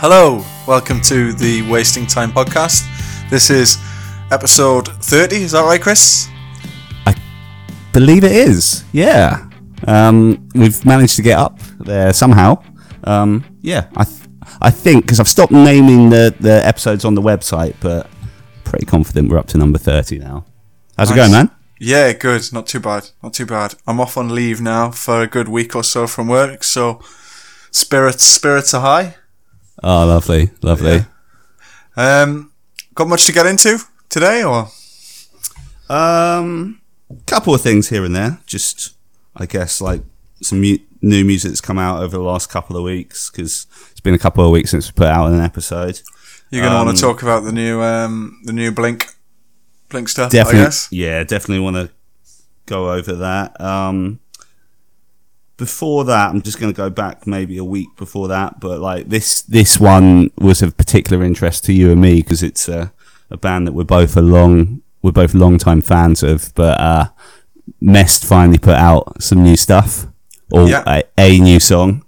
Hello, welcome to the Wasting Time podcast. This is episode 30, is that right, Chris? I believe it is. Yeah, um, we've managed to get up there somehow. Um, yeah, I th- I think because I've stopped naming the the episodes on the website, but pretty confident we're up to number thirty now. How's it going, man? Yeah, good, not too bad, not too bad. I'm off on leave now for a good week or so from work, so spirits spirits are high. Oh, lovely, lovely. Um, got much to get into today, or Um, couple of things here and there. Just, I guess, like some mu- new music that's come out over the last couple of weeks because it's been a couple of weeks since we put out an episode. you're gonna want Um, to talk about the new um the new Blink Blink stuff? definitely, I guess. yeah, definitely want to go over that. Um, before that, I'm just going to go back maybe a week before that, but like this, this one was of particular interest to you and me because it's a, a band that we're both a long, we're both long time fans of, but, uh, Mest finally put out some new stuff or Yeah. a, a new song,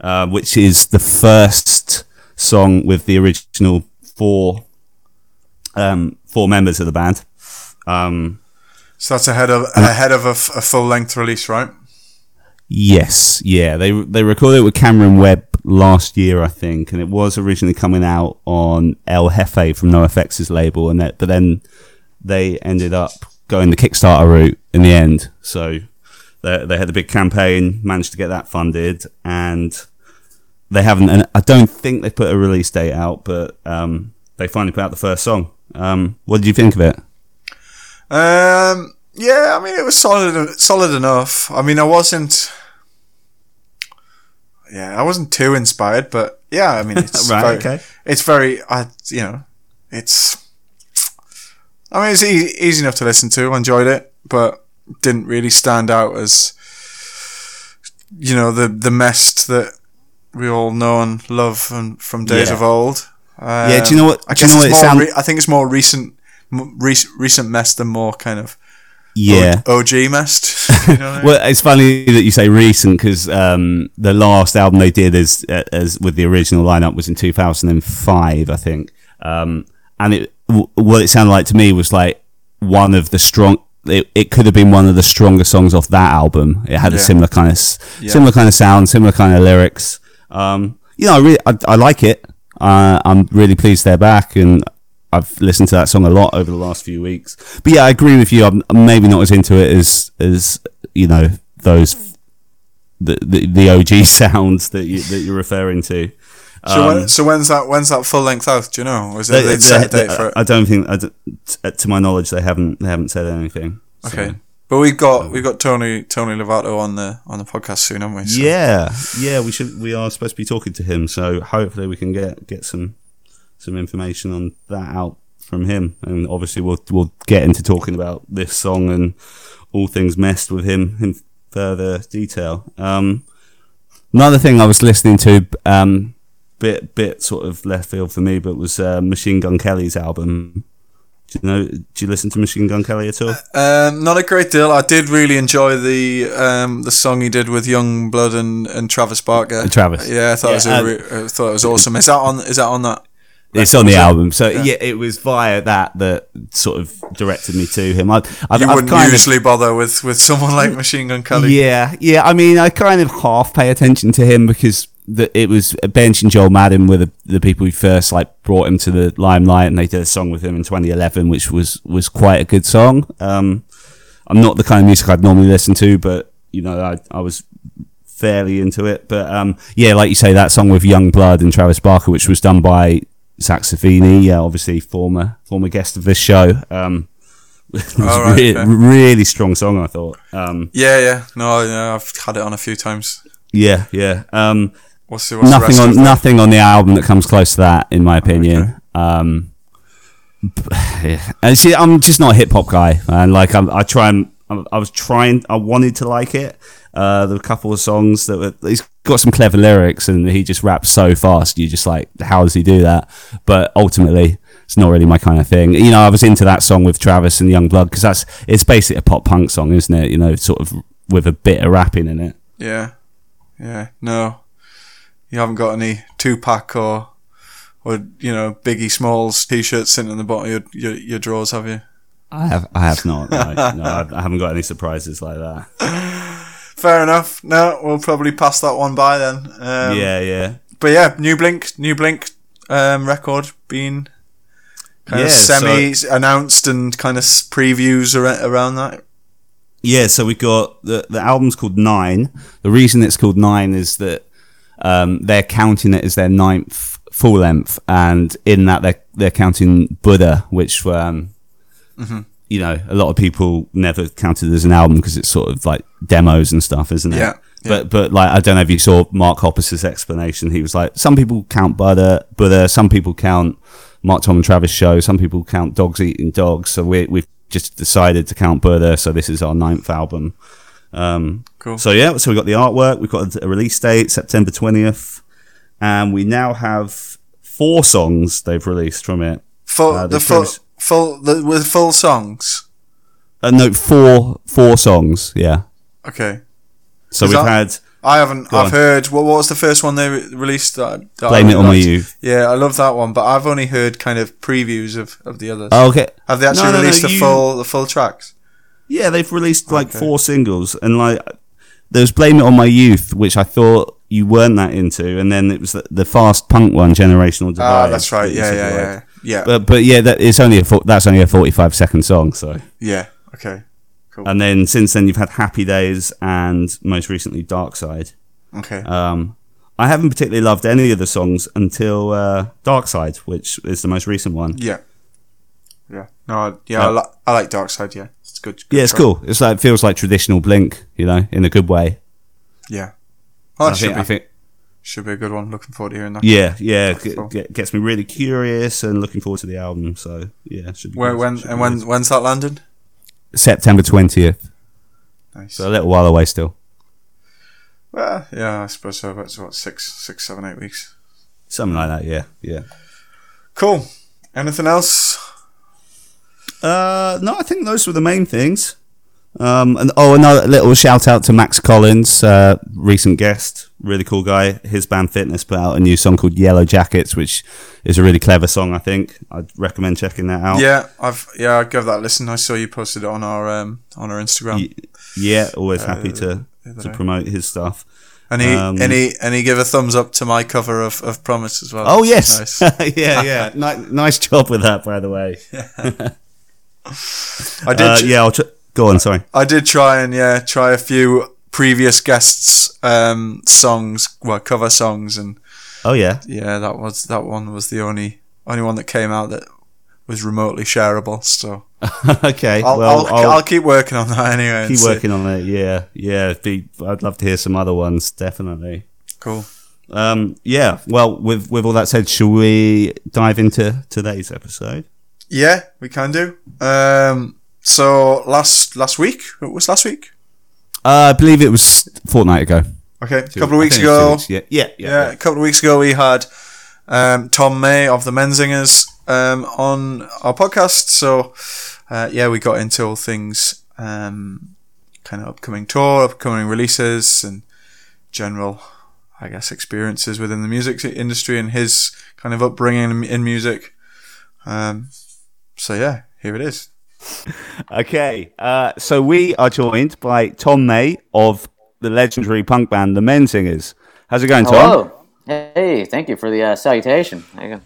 uh, which is the first song with the original four, um, four members of the band. Um, So that's ahead of ahead of a, f- a full length release, right? Yes, yeah, they they recorded it with Cameron Webb last year, I think, and it was originally coming out on El Jefe from NoFX's label, and that, but then they ended up going the Kickstarter route in the end. So they they had a big campaign, managed to get that funded, and they haven't. And I don't think they put a release date out, but um, they finally put out the first song. Um, what did you think of it? Um, yeah, I mean, it was solid, solid enough. I mean, I wasn't. Yeah, I wasn't too inspired, but yeah, I mean, it's Right, very, okay. It's very, I, you know, it's. I mean, it's e- easy enough to listen to. I enjoyed it, but didn't really stand out as, you know, the the mest that we all know and love and from days Yeah. of old. Um, Yeah, do you know what- I do you guess know it's what it more. sound- re- I think it's more recent, m- rec- recent mest than more kind of Yeah. O- OG mest. You know I mean? Well, it's funny that you say recent because um, the last album they did as as with the original lineup was in 2005, I think. Um, and it w- what it sounded like to me was like one of the strong. It, it could have been one of the stronger songs off that album. It had a similar kind of Yeah. similar kind of sound, similar kind of lyrics. Um, you know, I really I, I like it. Uh, I'm really pleased they're back, and I've listened to that song a lot over the last few weeks. But yeah, I agree with you. I'm maybe not as into it as as you know those the the, the OG sounds that you that you're referring to. so, Um, when, so when's that? When's that full length out? Do you know? Or is it they- they, set a they- date for it? I don't think, I don't- to my knowledge, they haven't they haven't said anything. so- Okay, but we've got we've got Tony Tony Lovato on the on the podcast soon, haven't we? So- Yeah, yeah, we should. We are supposed to be talking to him, so hopefully we can get get some some information on that out from him, and obviously we'll we'll get into talking about this song and all things Mest with him in further detail. Um, another thing I was listening to, um, bit bit sort of left field for me, but was uh, Machine Gun Kelly's album. Do you know? Do you listen to Machine Gun Kelly at all? Um, not a great deal. I did really enjoy the um, the song he did with Yungblud and, and Travis Barker. And Travis. Yeah, I thought it was Yeah, re- I thought it was awesome. Is that on? Is that on that? It's on the album, so yeah. it was via that that sort of directed me to him. I, I've, You I've wouldn't kind of, usually bother with, with someone like Machine Gun Kelly. yeah, yeah. I mean, I kind of half pay attention to him because the, it was Benji and Joel Madden were the, the people who first like brought him to the limelight, and they did a song with him in 2011, which was was quite a good song. Um, I'm not the kind of music I'd normally listen to, but you know, I I was fairly into it. But um, yeah, like you say, that song with Yungblud and Travis Barker, which was done by Saxophini, yeah, obviously former former guest of this show. Um, it was right, re- okay. really strong song, I thought. Um, Yeah, yeah. No, yeah, I've had it on a few times. yeah, yeah. Um, What's the, what's nothing on nothing on the album that comes close to that, in my opinion. Um, yeah. and see, I'm just not a hip hop guy, and like I'm, I try and I was trying, I wanted to like it. Uh, there were a couple of songs that were. He's got some clever lyrics, and he just raps so fast. You're just like, how does he do that? But ultimately, it's not really my kind of thing. You know, I was into that song with Travis and Yungblud because that's it's basically a pop punk song, isn't it? You know, sort of with a bit of rapping in it. Yeah, yeah. No, you haven't got any Tupac or or you know Biggie Smalls t-shirt sitting in the bottom of your your, your drawers, have you? I have, I have not. No, no I, I haven't got any surprises like that. Fair enough. No, we'll probably pass that one by then. Um, yeah, yeah. But yeah, new Blink, new Blink um, record being kind Yeah, of semi announced and kind of previews ar- around that. Yeah, so we got the the album's called Nine. The reason it's called Nine is that um, they're counting it as their ninth full length, and in that they're they're counting Buddha, which um, you know a lot of people never counted as an album because it's sort of like demos and stuff, isn't it? Yeah, yeah. But but like I don't know if you saw Mark Hoppus's explanation. He was like, some people count Buddha, Buddha. Some people count Mark Tom and Travis show. Some people count Dogs Eating Dogs. So we we've just decided to count Buddha. So this is our ninth album. Um, Cool. So yeah, so we got the artwork. We've got a release date, September twentieth, and we now have four songs they've released from it. Full Uh, the the full the, with full songs. Uh, no, four four songs. Yeah. Okay, So we've that- had I haven't. I've on. heard. What, what was the first one they re- released? That, that I Blame It On My? Youth. Yeah, I love that one, but I've only heard kind of previews of, of the others. Oh, okay. Have they actually No, no, no, released the you- full the full tracks? Yeah, they've released like Okay. four singles, and like there was "Blame It on My Youth," which I thought you weren't that into, and then it was the, the fast punk one, "Generational Divide." Ah, that's right. Yeah, yeah, yeah. Yeah, But but yeah, that it's only a fo- that's only a forty-five second song. So, yeah. Okay, Cool. and then since then you've had "Happy Days" and most recently "Dark Side." okay. Um, I haven't particularly loved any of the songs until uh, "Dark Side," which is the most recent one. yeah, yeah. No, I- yeah. I, Uh, li- I like Dark Side. Yeah, it's good. good Yeah, it's track. cool. It's like it feels like traditional Blink, you know, in a good way. Yeah. Oh, I think, be I think should be a good one. Looking forward to hearing that. Yeah, yeah, Cool. g- gets me really curious and looking forward to the album. So yeah, should be Where, good. when Should and be when good. when's that landing? September twentieth, Nice. so a little while away still. well, yeah, I suppose so. About what six, six, seven, eight weeks. Something like that. Yeah, yeah. Cool. Anything else? Uh, no, I think those were the main things. Um, and oh, another little shout out to Max Collins, uh, recent guest, really cool guy. His band Fitness put out a new song called Yellow Jackets, which is a really clever song. I think I'd recommend checking that out. Yeah, I've yeah, I'll give that a listen. I saw you posted it on our um on our Instagram. Yeah, always happy to to day. promote his stuff. And he Um, and he and he gave a thumbs up to my cover of, of Promise as well. Oh yes, nice. yeah, yeah. Ni- nice job with that, by the way. I did. Uh, yeah, I'll tr- go on. Sorry. I did try and yeah, try a few previous guests' um, songs, well, cover songs, and Oh yeah. yeah, that was that one was the only only one that came out that was remotely shareable. So okay. I'll well, I'll, I'll, keep working on that anyway. keep see. working on it. Yeah, yeah. Be, I'd love to hear some other ones. Definitely. Cool. Um, yeah. Well, with with all that said, shall we dive into today's episode? Yeah, we can do. Um, so last last week, it was last week. Uh, I believe it was a fortnight ago. Okay, a couple of weeks think it was two ago. weeks. Yeah, yeah, yeah. Yeah, a couple of weeks ago we had um, Tom May of the Menzingers um, on our podcast. So uh, yeah, we got into all things um, kind of upcoming tour, upcoming releases, and general, I guess, experiences within the music industry and his kind of upbringing in, in music. Um, so yeah, here it is. Okay, uh, so we are joined by Tom May of the legendary punk band The Menzingers. How's it going, Tom? Hello. Hey, thank you for the uh, salutation. There you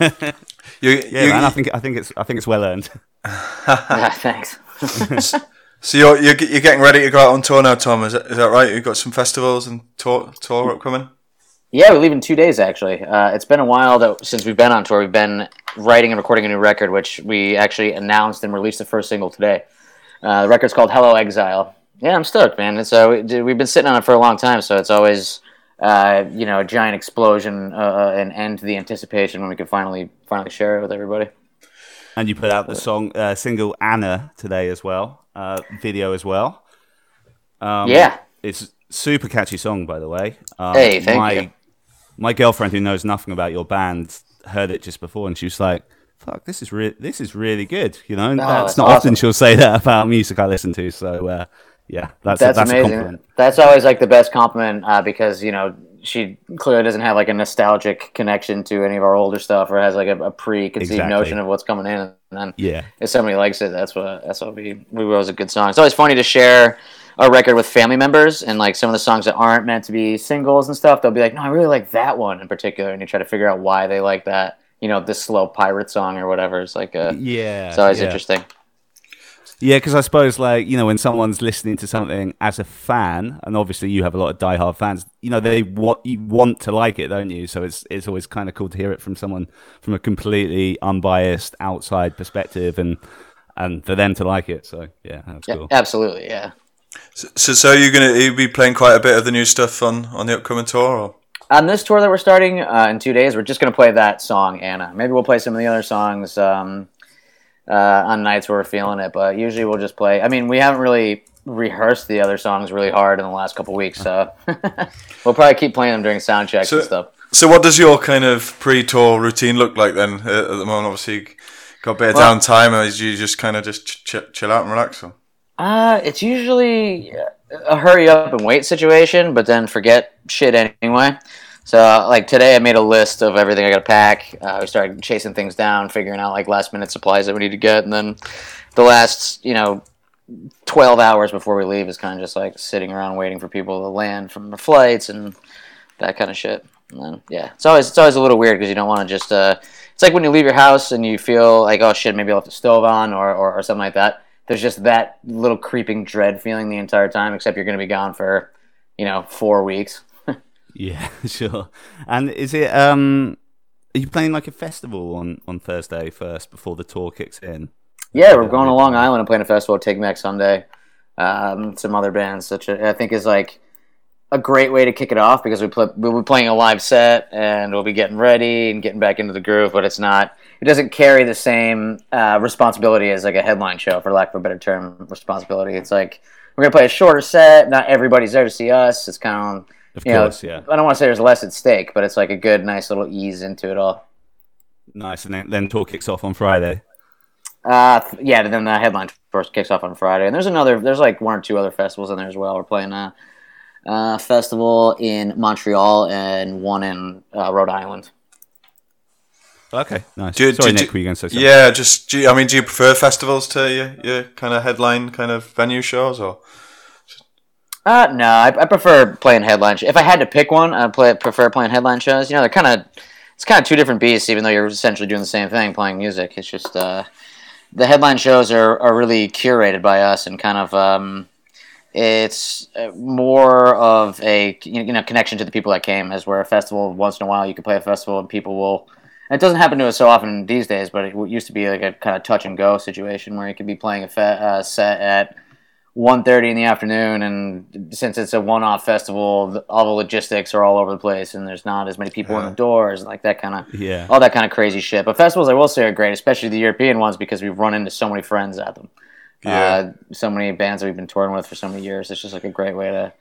go. You, Yeah, you- man, I think I think it's I think it's well earned. Ah, thanks. so you're, you're you're getting ready to go out on tour now, Tom? Is that, is that right? You've got some festivals and tour tour upcoming. Yeah, we leave in two days actually. Uh, it's been a while that since we've been on tour. We've been writing and recording a new record, which we actually announced and released the first single today. Uh, the record's called "Hello Exile." Yeah, I'm stoked, man. And so we- we've been sitting on it for a long time, so it's always uh, you know a giant explosion uh, uh, and end to the anticipation when we can finally finally share it with everybody. And you put out the song uh, single Anna today as well, uh, video as well. Um, Yeah. it's super catchy song by the way. Um, Hey, thank my, you. My girlfriend who knows nothing about your band heard it just before, and she was like, "Fuck, this is re- this is really good." You know, and that's, not often she'll say that about music I listen to. So uh, yeah, that's That's, a, that's amazing. That's always like the best compliment uh, because you know she clearly doesn't have like a nostalgic connection to any of our older stuff, or has like a, a preconceived Exactly. notion of what's coming in. And then Yeah. if somebody likes it, that's what that's what we we was a good song. It's always funny to share a record with family members, and like some of the songs that aren't meant to be singles and stuff, they'll be like, "No, I really like that one in particular," and you try to figure out why they like that. You know, this slow pirate song or whatever. It's like uh, a, Yeah. it's always yeah. interesting. Yeah, because I suppose like you know when someone's listening to something as a fan, and obviously you have a lot of diehard fans, you know they want you want to like it, don't you? So it's it's always kind of cool to hear it from someone from a completely unbiased outside perspective, and and for them to like it. So yeah, that's Yeah, cool. absolutely, yeah. So, so are you gonna you be playing quite a bit of the new stuff on on the upcoming tour? Or? On this tour that we're starting uh, in two days, we're just going to play that song, Anna. Maybe we'll play some of the other songs um, uh, on nights where we're feeling it, but usually we'll just play. I mean, we haven't really rehearsed the other songs really hard in the last couple weeks, so we'll probably keep playing them during sound checks So- and stuff. So what does your kind of pre-tour routine look like then? Uh, at the moment, obviously, got a bit of Well- downtime, or do you just kind of just ch- chill out and relax? Or? Uh, it's usually a hurry up and wait situation, but then forget shit anyway. So, like today, I made a list of everything I got to pack. Uh, we started chasing things down, figuring out like last minute supplies that we need to get, and then the last, you know, twelve hours before we leave is kind of just like sitting around waiting for people to land from the flights and that kind of shit. And then, yeah, it's always it's always a little weird because you don't want to just. Uh, it's like when you leave your house and you feel like, oh shit, maybe I left the stove on or, or, or something like that. There's just that little creeping dread feeling the entire time, except you're going to be gone for, you know, four weeks. Yeah, sure. And is it um? Are you playing like a festival on on Thursday first before the tour kicks in? Yeah, we're going to Long Island and playing a festival at Taking Back Sunday. Um, some other bands, such a, I think is like a great way to kick it off because we play, we'll be playing a live set and we'll be getting ready and getting back into the groove. But it's not, it doesn't carry the same uh, responsibility as like a headline show, for lack of a better term, responsibility. It's like we're gonna play a shorter set. Not everybody's there to see us. It's kind of, Of you know, yeah. I don't want to say there's less at stake, but it's like a good, nice little ease into it all. Nice, and then, then tour kicks off on Friday. Uh, yeah, and then the headline first kicks off on Friday, and there's another, there's like one or two other festivals in there as well. We're playing a, uh festival in Montreal and one in uh, Rhode Island. Okay, nice. Do you- Sorry, do you- Nick, were you going to say something? Yeah, just do you, I mean, do you prefer festivals to your, your kind of headline kind of venue shows or? Uh, no, I, I prefer playing headline. Sh- if I had to pick one, I'd play, prefer playing headline shows. You know, they're kind of, it's kind of two different beasts, even though you're essentially doing the same thing, playing music. It's just, uh, the headline shows are, are really curated by us and kind of, um, it's uh, more of a you know connection to the people that came, as where a festival once in a while you can play a festival and people will. It doesn't happen to us so often these days, but it used to be like a kind of touch and go situation where you could be playing a fe- uh, set at 1.30 in the afternoon, and since it's a one-off festival, all the logistics are all over the place, and there's not as many people in the doors, and like that kind of Yeah. all that kind of crazy shit. But festivals, I will say, are great, especially the European ones, because we've run into so many friends at them. Yeah. Uh, so many bands that we've been touring with for so many years. It's just like a great way to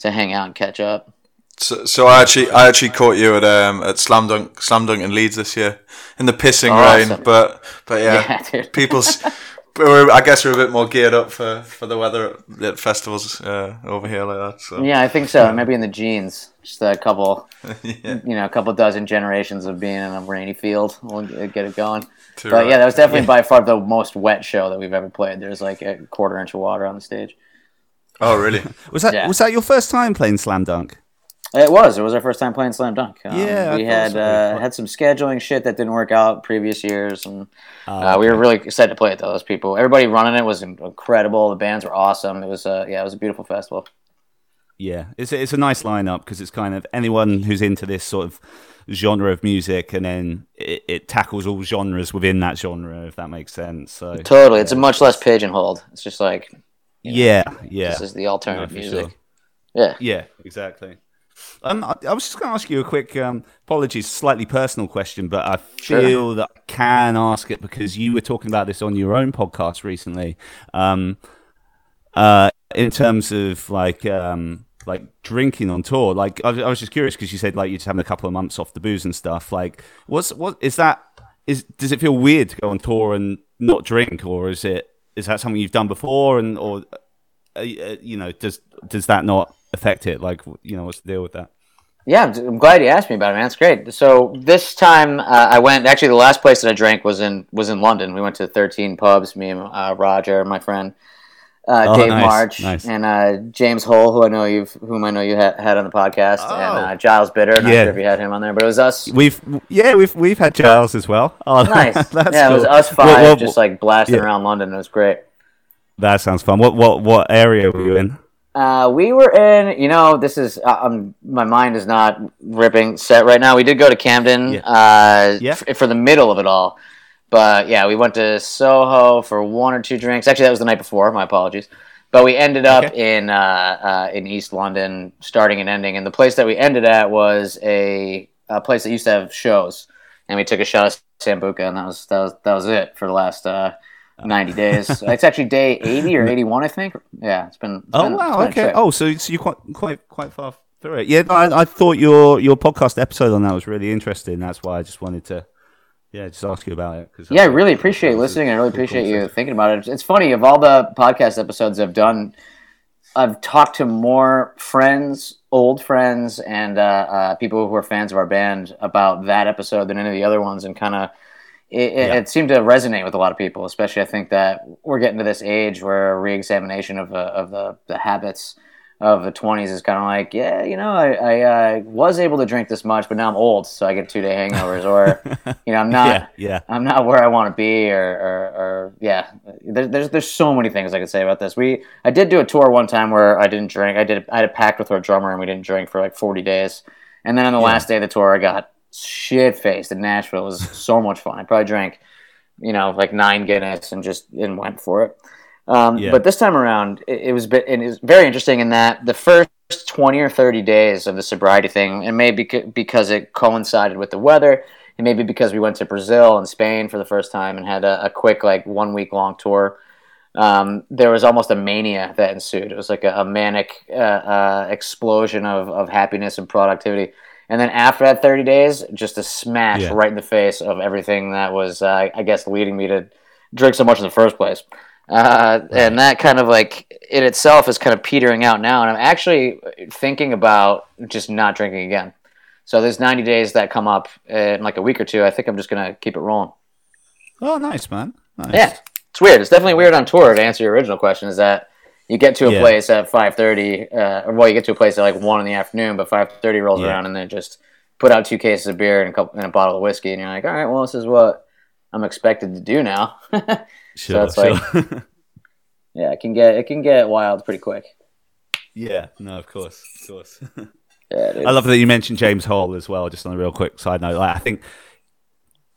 to hang out and catch up. So, so I actually, I actually caught you at um at Slam Dunk, Slam Dunk in Leeds this year in the pissing Awesome. rain, but but yeah, Yeah, people's. But we're, I guess we're a bit more geared up for, for the weather at festivals uh, over here like that. So Yeah, I think so. Maybe in the genes, just a couple, yeah, you know, a couple dozen generations of being in a rainy field get get it going. Too But right. yeah, that was definitely by far the most wet show that we've ever played. There's like a quarter inch of water on the stage. Oh really? Was that Yeah. was that your first time playing slam dunk? It was. It was our first time playing slam dunk. Um, Yeah, we had so. uh, had some scheduling shit that didn't work out previous years, and Ah, uh, we were really excited to play it. Though those people, everybody running it was incredible. The bands were awesome. It was uh, yeah, it was a beautiful festival. Yeah, it's a, it's a nice lineup because it's kind of anyone who's into this sort of genre of music, and then it, it tackles all genres within that genre, if that makes sense. So Totally, it's a much less pigeonholed. It's just like yeah, yeah, this is the alternative for music. sure. Yeah, Yeah, exactly. Um, I, I was just going to ask you a quick, um, apologies, slightly personal question, but I Sure. feel that I can ask it because you were talking about this on your own podcast recently. Um, uh, in terms of like, um, like drinking on tour, like I, was- I was just curious because you said like you're just having a couple of months off the booze and stuff. Like, what's what is that? Is does it feel weird to go on tour and not drink, or is it is that something you've done before, and or uh, uh, you know does does that not affect it? Like, you know, what's the deal with that? Yeah, I'm I'm glad you asked me about it, man. It's great. So this time uh, I went. Actually, the last place that I drank was in was in London. We went to 13 pubs. Me and uh, Roger, my friend, uh, Oh, Dave nice, March, nice. and uh, James Hall, who I know you've, whom I know you ha- had on the podcast, and Oh. uh, Giles Bidder. I'm not Yeah. sure if you had him on there, but it was us. We've yeah, we've we've had Giles as well. Oh, Nice. that's yeah, it was cool. us What- five, what- just like blasting yeah. around London. It was great. that sounds fun. What what what area were you in? Uh, we were in, you know, this is, uh, um, my mind is not ripping set right now. We did go to Camden Yeah. uh, Yeah. f- for the middle of it all. But yeah, we went to Soho for one or two drinks. Actually, that was the night before. My apologies. But we ended up Okay. in uh, uh, in East London, starting and ending. And the place that we ended at was a, a place that used to have shows. And we took a shot of Sambuca, and that was that was that was it for the last uh, ninety days. it's actually day eighty or eighty one, I think. Yeah, it's been. It's Oh been- wow, been okay. Oh, so so you're quite quite quite far through it. Yeah, no, I, I thought your your podcast episode on that was really interesting. That's why I just wanted to yeah just ask you about it. Yeah, I really appreciate listening. and I really appreciate you thinking about it. It's funny of all the podcast episodes I've done, I've talked to more friends, old friends, and uh, uh, people who are fans of our band about that episode than any of the other ones, and kind of it, it, Yeah. it seemed to resonate with a lot of people. Especially, I think that we're getting to this age where a reexamination of uh, of the the habits of the 20s is kind of like, yeah, you know, I, I uh, was able to drink this much, but now I'm old, so I get two day hangovers, or you know, I'm not. yeah, yeah. I'm not where I want to be, or, or, or yeah. There, there's there's so many things I could say about this. We I did do a tour one time where I didn't drink. I did I had a pact with our drummer, and we didn't drink for like 40 days. And then on the Yeah. last day of the tour, I got shit faced in Nashville. It was so much fun. I probably drank, you know, like nine Guinness and just and went for it. Um, Yeah. But this time around, it, it was bit, it was very interesting in that the first 20 or 30 days of the sobriety thing, and maybe because it coincided with the weather, and maybe because we went to Brazil and Spain for the first time and had a, a quick, like, one week long tour. Um, there was almost a mania that ensued. It was like a, a manic uh, uh, explosion of, of happiness and productivity. And then after that 30 days, just a smash Yeah. right in the face of everything that was, uh, I guess, leading me to drink so much in the first place. Uh, And that kind of like in itself is kind of petering out now. And I'm actually thinking about just not drinking again. So there's 90 days that come up in like a week or two. I think I'm just going to keep it rolling. Oh, nice man. Nice. Yeah, it's weird. It's definitely weird on tour. To answer your original question, is that you get to a Yeah. place at five thirty, uh, or well, you get to a place at like one in the afternoon, but five thirty rolls Yeah. around, and then just put out two cases of beer and a couple and a bottle of whiskey, and you're like, all right, well, this is what I'm expected to do now. Sure, it's like- yeah, it can get it can get wild pretty quick. yeah, no, of course, of course. Yeah. I love that you mentioned James Hall as well. Just on a real quick side note, like I think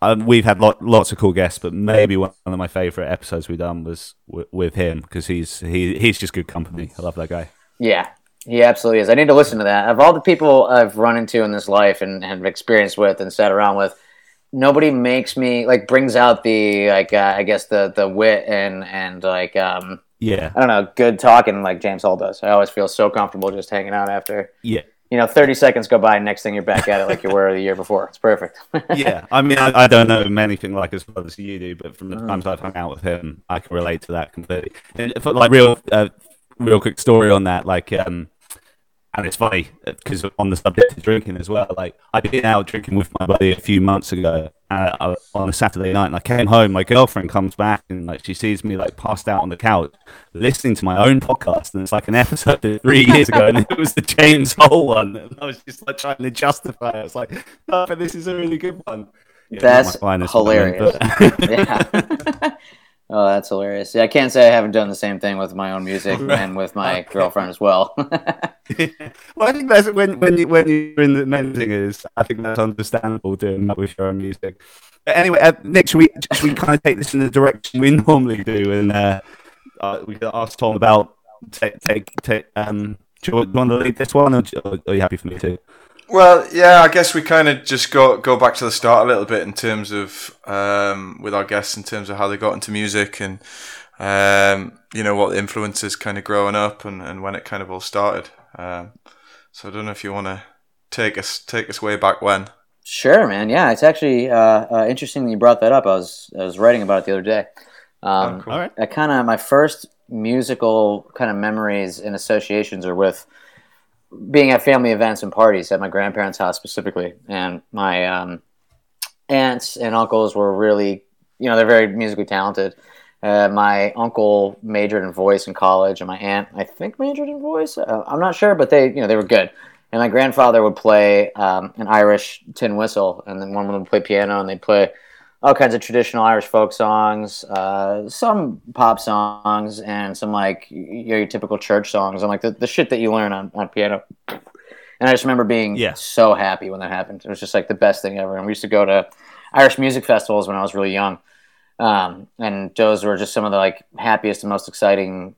um, we've had lot, lots of cool guests, but maybe one of my favorite episodes we've done was w- with him because he's he he's just good company. I love that guy. Yeah, he absolutely is. I need to listen to that. Of all the people I've run into in this life and have experienced with and sat around with, nobody makes me like brings out the like uh, I guess the the wit and and like um Yeah, I don't know good talking like James Hall does. I always feel so comfortable just hanging out after yeah, you know thirty seconds go by. and Next thing you're back at it like you were the year before. It's perfect. yeah. I mean, I, I don't know him anything like as well as you do, but from the times I've hung out with him, I can relate to that completely. And for like real, uh, real quick story on that, like, um, and it's funny because on the subject of drinking as well. Like, I've been out drinking with my buddy a few months ago uh, uh, on a Saturday night, and I came home. My girlfriend comes back and like she sees me like passed out on the couch listening to my own podcast, and it's like an episode three years ago, and it was the James Hall one. And I was just like trying to justify it. I was like, "Oh, but this is a really good one." Yeah, That's my finest moment, hilarious. but- yeah. oh, that's hilarious. Yeah, I can't say I haven't done the same thing with my own music and with my girlfriend as well. well, I think that's when when you when you're in the Menzingers, I think that's understandable doing that with your own music. But anyway, uh, Nick, should we should we kind of take this in the direction we normally do, and uh, uh, we can ask Tom about take take take um. Do you, want- do you want to lead this one, or or are you happy for me to? Well, yeah, I guess we kind of just go go back to the start a little bit in terms of um, with our guests in terms of how they got into music and um, you know what the influences kind of growing up and, and when it kind of all started. Um, so I don't know if you want to take us take us way back when. Sure, man. Yeah, it's actually uh, uh, interesting that you brought that up. I was I was writing about it the other day. Um, Oh, cool. All right. I kind of my first musical kind of memories and associations are with being at family events and parties at my grandparents' house specifically, and my um, aunts and uncles were really, you know, they're very musically talented. Uh, my uncle majored in voice in college, and my aunt, I think, majored in voice. Uh, I'm not sure, but they, you know, they were good. And my grandfather would play um, an Irish tin whistle, and then one of them would play piano, and they'd play all kinds of traditional Irish folk songs, uh, some pop songs, and some like your typical church songs, and like the, the shit that you learn on, on piano. And I just remember being Yeah. so happy when that happened. It was just like the best thing ever. And we used to go to Irish music festivals when I was really young, um, and those were just some of the like happiest and most exciting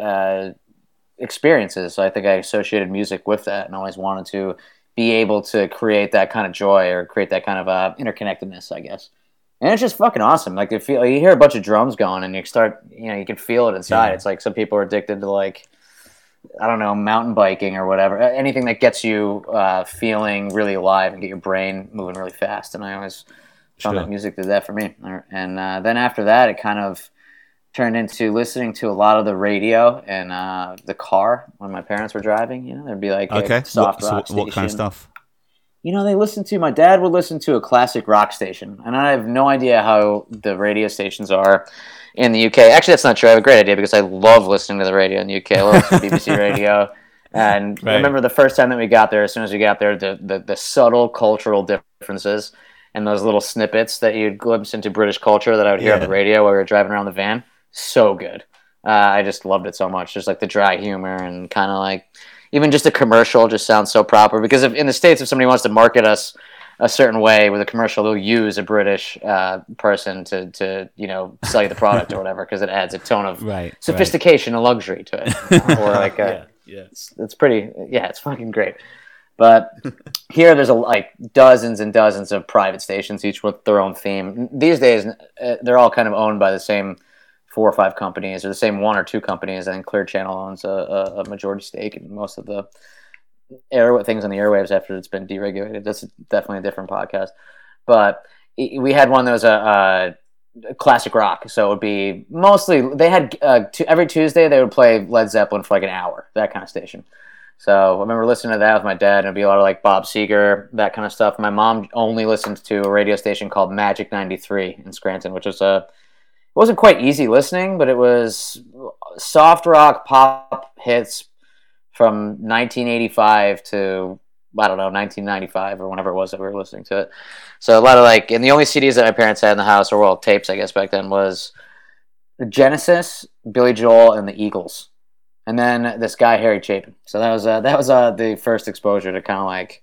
uh, experiences. So I think I associated music with that, and always wanted to be able to create that kind of joy or create that kind of uh, interconnectedness, I guess. And it's just fucking awesome. Like you, you hear a bunch of drums going and you start, you know, you can feel it inside. Yeah. It's like some people are addicted to like, I don't know, mountain biking or whatever. Anything that gets you uh, feeling really alive and get your brain moving really fast. And I always found Sure. that music did that for me. And uh, then after that, it kind of turned into listening to a lot of the radio and uh, the car when my parents were driving. You know, there'd be like Okay. soft What, so rock what, what kind of stuff? You know, they listen to my dad would listen to a classic rock station, and I have no idea how the radio stations are in the UK. Actually, that's not true. I have a great idea because I love listening to the radio in the UK. I love listening to BBC radio, and Right. I remember the first time that we got there. As soon as we got there, the the, the subtle cultural differences and those little snippets that you'd glimpse into British culture that I would hear on the radio while we were driving around the van. So good. Uh, I just loved it so much. Just like the dry humor and kind of like even just a commercial just sounds so proper because if in the states if somebody wants to market us a certain way with a commercial they'll use a british uh, person to, to you know sell you the product or whatever because it adds a tone of Right. sophistication and luxury to it or like a, yeah. it's, it's pretty yeah it's fucking great but here there's a, like dozens and dozens of private stations each with their own theme these days uh, they're all kind of owned by the same four or five companies or the same one or two companies and clear channel owns a, a, majority stake in most of the air things on the airwaves after it's been deregulated. That's definitely a different podcast. But we had one that was a, a classic rock. So it would be mostly they had uh, every tuesday they would play led zeppelin for like an hour that kind of station. So I remember listening to that with my dad, and it'd be a lot of like Bob Seger, that kind of stuff. My mom only listened to a radio station called Magic 93 in Scranton, which was a it wasn't quite easy listening, but it was soft rock pop hits from 1985 to I don't know 1995 or whenever it was that we were listening to it. So a lot of like, and the only CDs that my parents had in the house, or well, tapes I guess back then was Genesis, Billy Joel, and the Eagles and then this guy Harry Chapin. So that was uh, that was uh, the first exposure to kind of like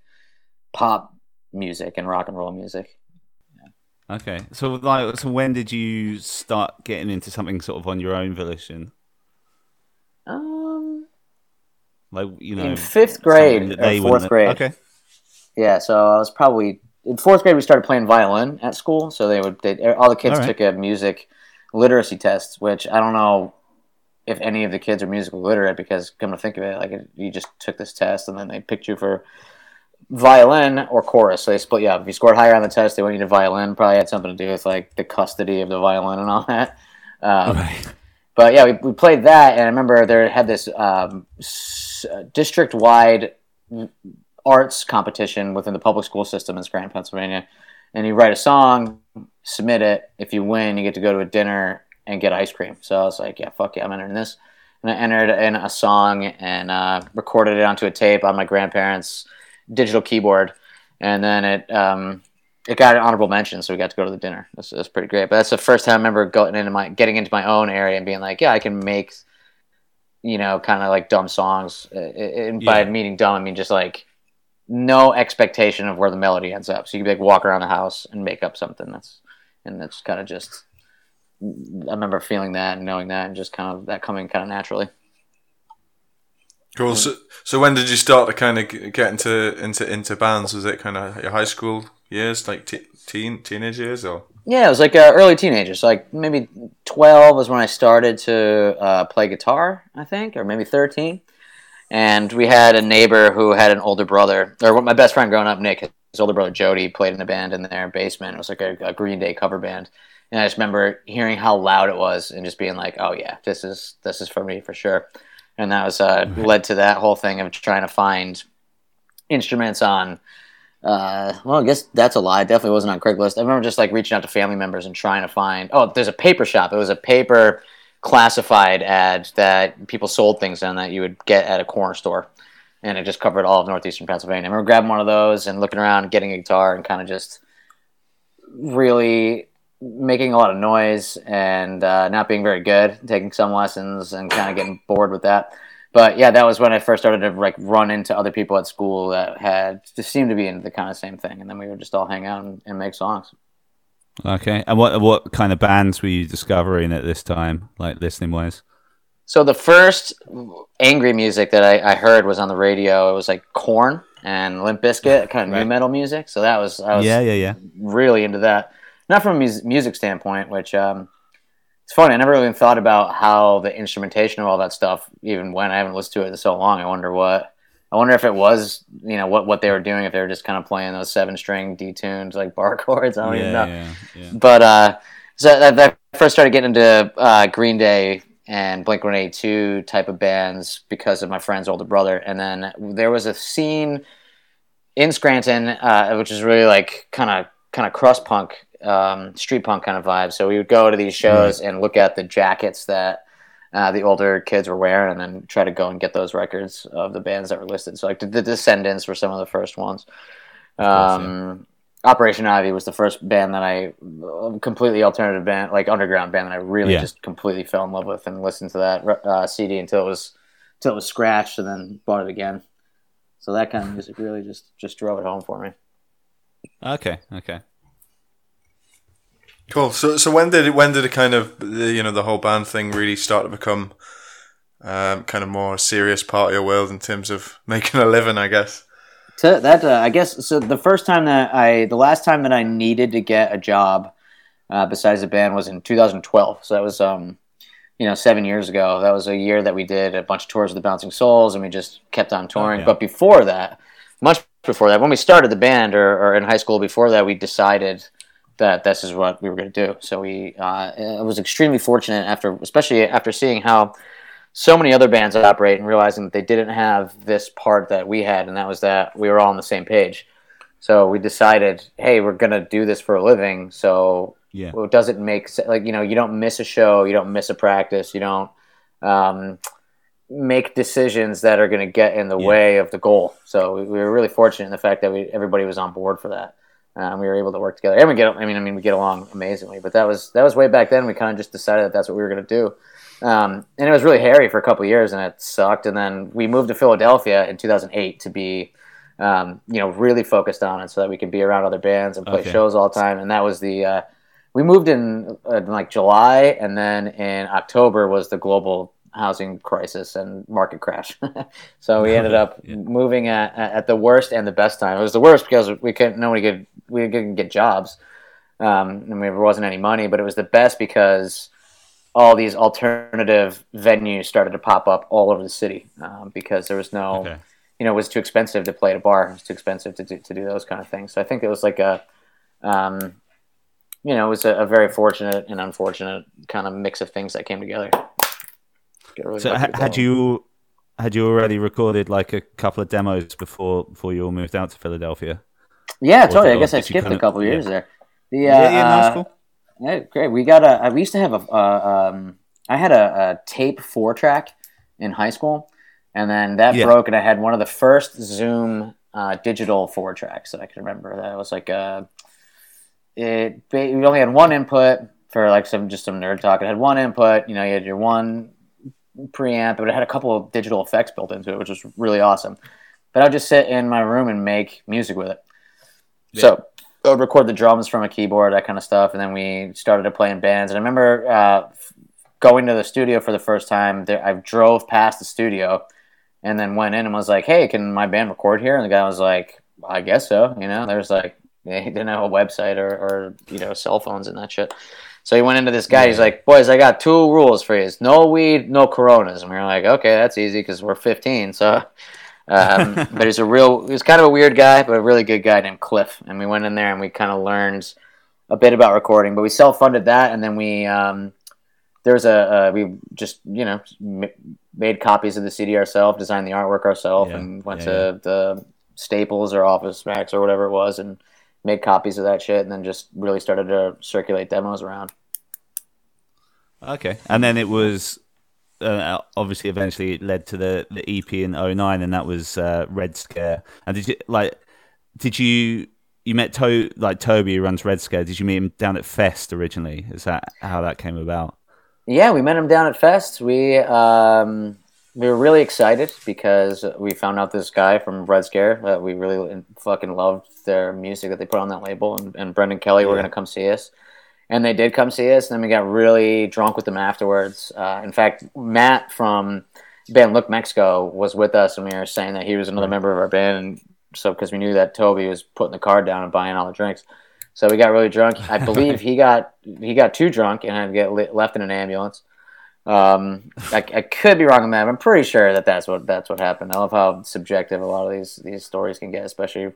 pop music and rock and roll music. Okay. So like, so when did you start getting into something sort of on your own volition? Um, Like you know, in fifth grade or fourth grade. Okay. Yeah, so I was probably in fourth grade. We started playing violin at school, so they would they, all the kids All right. took a music literacy test, which I don't know if any of the kids are musically literate because come to think of it, like you just took this test and then they picked you for violin or chorus. So they split you up. If you scored higher on the test, they went you to violin. Probably had something to do with like the custody of the violin and all that. Um, Right. but yeah, we, we played that, and I remember there had this um, s- district wide arts competition within the public school system in Scranton, Pennsylvania. And you write a song, submit it. If you win, you get to go to a dinner and get ice cream. So I was like, yeah, fuck yeah, I'm entering this. And I entered in a song and uh, recorded it onto a tape on my grandparents' digital keyboard. And then it um, it got an honorable mention, so we got to go to the dinner. That's, that's pretty great. But that's the first time I remember going into my getting into my own area and being like, yeah, I can make, you know, kind of like dumb songs. Uh, And by Yeah. meaning dumb, I mean just like no expectation of where the melody ends up. So you can like walk around the house and make up something. That's and that's kind of just. I remember feeling that and knowing that, and just kind of that coming kind of naturally. Cool. So, so when did you start to kind of get into into into bands? Was it kind of your high school years, like te- teen teenage years, or Yeah, it was like uh, early teenagers. Like maybe twelve was when I started to uh, play guitar, I think, or maybe thirteen. And we had a neighbor who had an older brother, or my best friend growing up, Nick, his older brother Jody, played in a band in their basement. It was like a, a Green Day cover band, and I just remember hearing how loud it was and just being like, "Oh yeah, this is this is for me for sure." And that was uh, led to that whole thing of trying to find instruments on. Uh, well, I guess that's a lie. It definitely wasn't on Craigslist. I remember just like reaching out to family members and trying to find. Oh, there's a paper shop. It was a paper classified ad that people sold things in that you would get at a corner store, and it just covered all of northeastern Pennsylvania. I remember grabbing one of those and looking around, getting a guitar, and kind of just really making a lot of noise and uh, not being very good, taking some lessons and kind of getting bored with that. But yeah, that was when I first started to like run into other people at school that had just seemed to be into the kind of same thing, and then we would just all hang out and, and make songs. Okay, and what what kind of bands were you discovering at this time, like listening wise? So the first angry music that I, I heard was on the radio. It was like Korn and Limp Bizkit, kind of Right. nu metal music. So that was I was Yeah, yeah, yeah. really into that. Not from a mus- music standpoint, which um, it's funny. I never really thought about how the instrumentation of all that stuff even went. I haven't listened to it in so long. I wonder what. I wonder if it was, you know, what what they were doing. If they were just kind of playing those seven string detuned like bar chords. I don't even know yeah, yeah. but uh, so that, that first started getting into uh, Green Day and Blink One Eighty Two type of bands because of my friend's older brother, and then there was a scene in Scranton, uh, which is really like kind of kind of crust punk, um, street punk kind of vibe. So we would go to these shows and look at the jackets that. Uh, the older kids were wearing, and then try to go and get those records of the bands that were listed. So, like the, the Descendents were some of the first ones. Um, Operation Ivy was the first band that I completely alternative band, like underground band that I really Yeah. just completely fell in love with and listened to that uh, CD until it was until it was scratched and then bought it again. So that kind of music really just just drove it home for me. Okay, okay. Cool. So, so when did it? When did it kind of the you know the whole band thing really start to become um, kind of more serious part of your world in terms of making a living? I guess. So that uh, I guess so. The first time that I, the last time that I needed to get a job uh, besides the band was in 2012. So that was um, you know, seven years ago. That was a year that we did a bunch of tours with the Bouncing Souls, and we just kept on touring. yeah. But before that, much before that, when we started the band, or, or in high school before that, we decided that this is what we were going to do. So we, uh, I was extremely fortunate after, especially after seeing how so many other bands operate and realizing that they didn't have this part that we had, and that was that we were all on the same page. So we decided, hey, we're gonna do this for a living. So Yeah. it doesn't make se- like you know you don't miss a show, you don't miss a practice, you don't um, make decisions that are going to get in the Yeah. way of the goal. So we, we were really fortunate in the fact that we everybody was on board for that. Um, we were able to work together, and we get. I mean, I mean, we get along amazingly. But that was that was way back then. We kind of just decided that that's what we were going to do, um, and it was really hairy for a couple of years, and it sucked. And then we moved to Philadelphia in 2008 to be, um, you know, really focused on it, so that we could be around other bands and play Okay. shows all the time. And that was the. Uh, we moved in, uh, in like July, and then in October was the global housing crisis and market crash. so we ended up Yeah. moving at, at the worst and the best time. It was the worst because we couldn't nobody could we couldn't get jobs, um, and there wasn't any money. But it was the best because all these alternative venues started to pop up all over the city um, because there was no Okay. you know, it was too expensive to play at a bar. It was too expensive to do, to do those kind of things. So I think it was like a, um, you know, it was a, a very fortunate and unfortunate kind of mix of things that came together. Get really So lucky ha- had you had you already recorded like a couple of demos before before you all moved out to Philadelphia? Yeah, or totally. I guess I skipped a couple yeah. years there. The, uh, yeah, yeah, no, uh, that's cool. Yeah, great. We got a. We used to have a. Uh, um, I had a, a tape four track in high school, and then that Yeah. broke, and I had one of the first Zoom uh, digital four tracks that I can remember. That was like a. It we only had one input for like some just some nerd talk. It had one input. You know, you had your one preamp, but it had a couple of digital effects built into it, which was really awesome. But I'd just sit in my room and make music with it. So I would record the drums from a keyboard, that kind of stuff, and then we started to play in bands. And I remember uh, going to the studio for the first time. There, I drove past the studio, and then went in and was like, "Hey, can my band record here?" And the guy was like, "I guess so." You know, there's like they didn't have a website or, or you know cell phones and that shit. So he went into this guy. He's like, "Boys, I got two rules for you: no weed, no Coronas." And we were like, "Okay, that's easy because we're 15." So um, but he's a real he was kind of a weird guy but a really good guy named cliff and we went in there and we kind of learned a bit about recording but we self-funded that and then we um, there's a uh, we just you know m- made copies of the CD ourselves, designed the artwork ourselves, Yeah, and went yeah, to the Staples or Office Max or whatever it was, and made copies of that shit, and then just really started to circulate demos around. Okay, and then it was uh, obviously eventually it led to the the EP in 09 and that was uh, Red Scare. And did you like? Did you you met to like Toby who runs Red Scare? Did you meet him down at Fest originally? Is that how that came about? Yeah, we met him down at Fest. We um, we were really excited because we found out this guy from Red Scare that we really fucking loved their music that they put on that label, and, and Brendan Kelly were going to come see us, and they did come see us. And then we got really drunk with them afterwards. Uh, in fact, Matt from band Look Mexico was with us, and we were saying that he was another member of our band, and so because we knew that Toby was putting the card down and buying all the drinks. So we got really drunk. I believe he got he got too drunk and had to get li- left in an ambulance. Um, I, I could be wrong on that. but I'm pretty sure that that's what that's what happened. I love how subjective a lot of these these stories can get, especially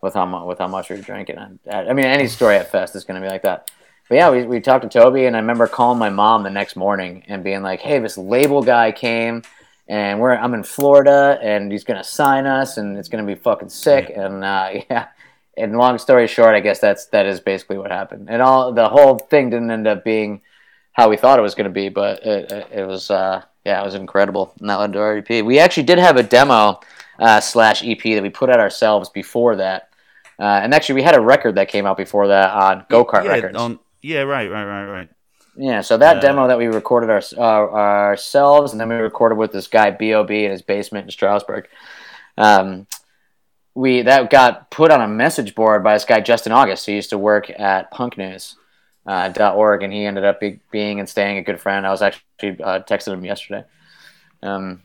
with how much with how much you're drinking. I, I mean, any story at Fest is going to be like that. But yeah, we, we talked to Toby, and I remember calling my mom the next morning and being like, "Hey, this label guy came, and we're I'm in Florida, and he's gonna sign us, and it's gonna be fucking sick." And uh, yeah, and long story short, I guess that's that is basically what happened. And all the whole thing didn't end up being how we thought it was going to be, but it, it, it was uh, yeah, it was incredible. And that led to our EP. We actually did have a demo uh, slash EP that we put out ourselves before that, uh, and actually we had a record that came out before that on Go Kart yeah, Records. on- yeah, right, right, right, right. Yeah, so that Uh, demo that we recorded our, ourselves, and then we recorded with this guy Bob in his basement in Stroudsburg. Um, we that got put on a message board by this guy Justin August, who used to work at punknews.org, uh, org, and he ended up be, being and staying a good friend. I was actually uh, texting him yesterday. Um,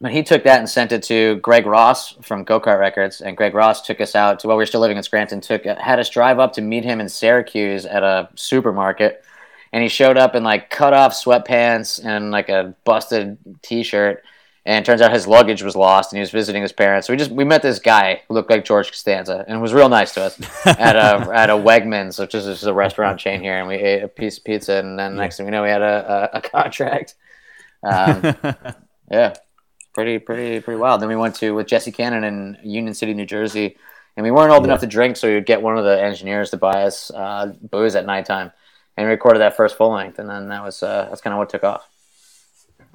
but he took that and sent it to Greg Ross from Go Kart Records, and Greg Ross took us out to while we were still living in Scranton. Took had us drive up to meet him in Syracuse at a supermarket, and he showed up in like cut off sweatpants and like a busted T-shirt. And it turns out his luggage was lost, and he was visiting his parents. So we just we met this guy who looked like George Costanza, and was real nice to us at a at a Wegmans, which is just a restaurant chain here. And we ate a piece of pizza, and then next thing we know, we had a a, a contract. Um, yeah, pretty pretty pretty wild. Then we went to with Jesse Cannon in Union City, New Jersey, and we weren't old enough to drink, so we would get one of the engineers to buy us uh, booze at nighttime, and recorded that first full length, and then that was uh, that's kind of what took off.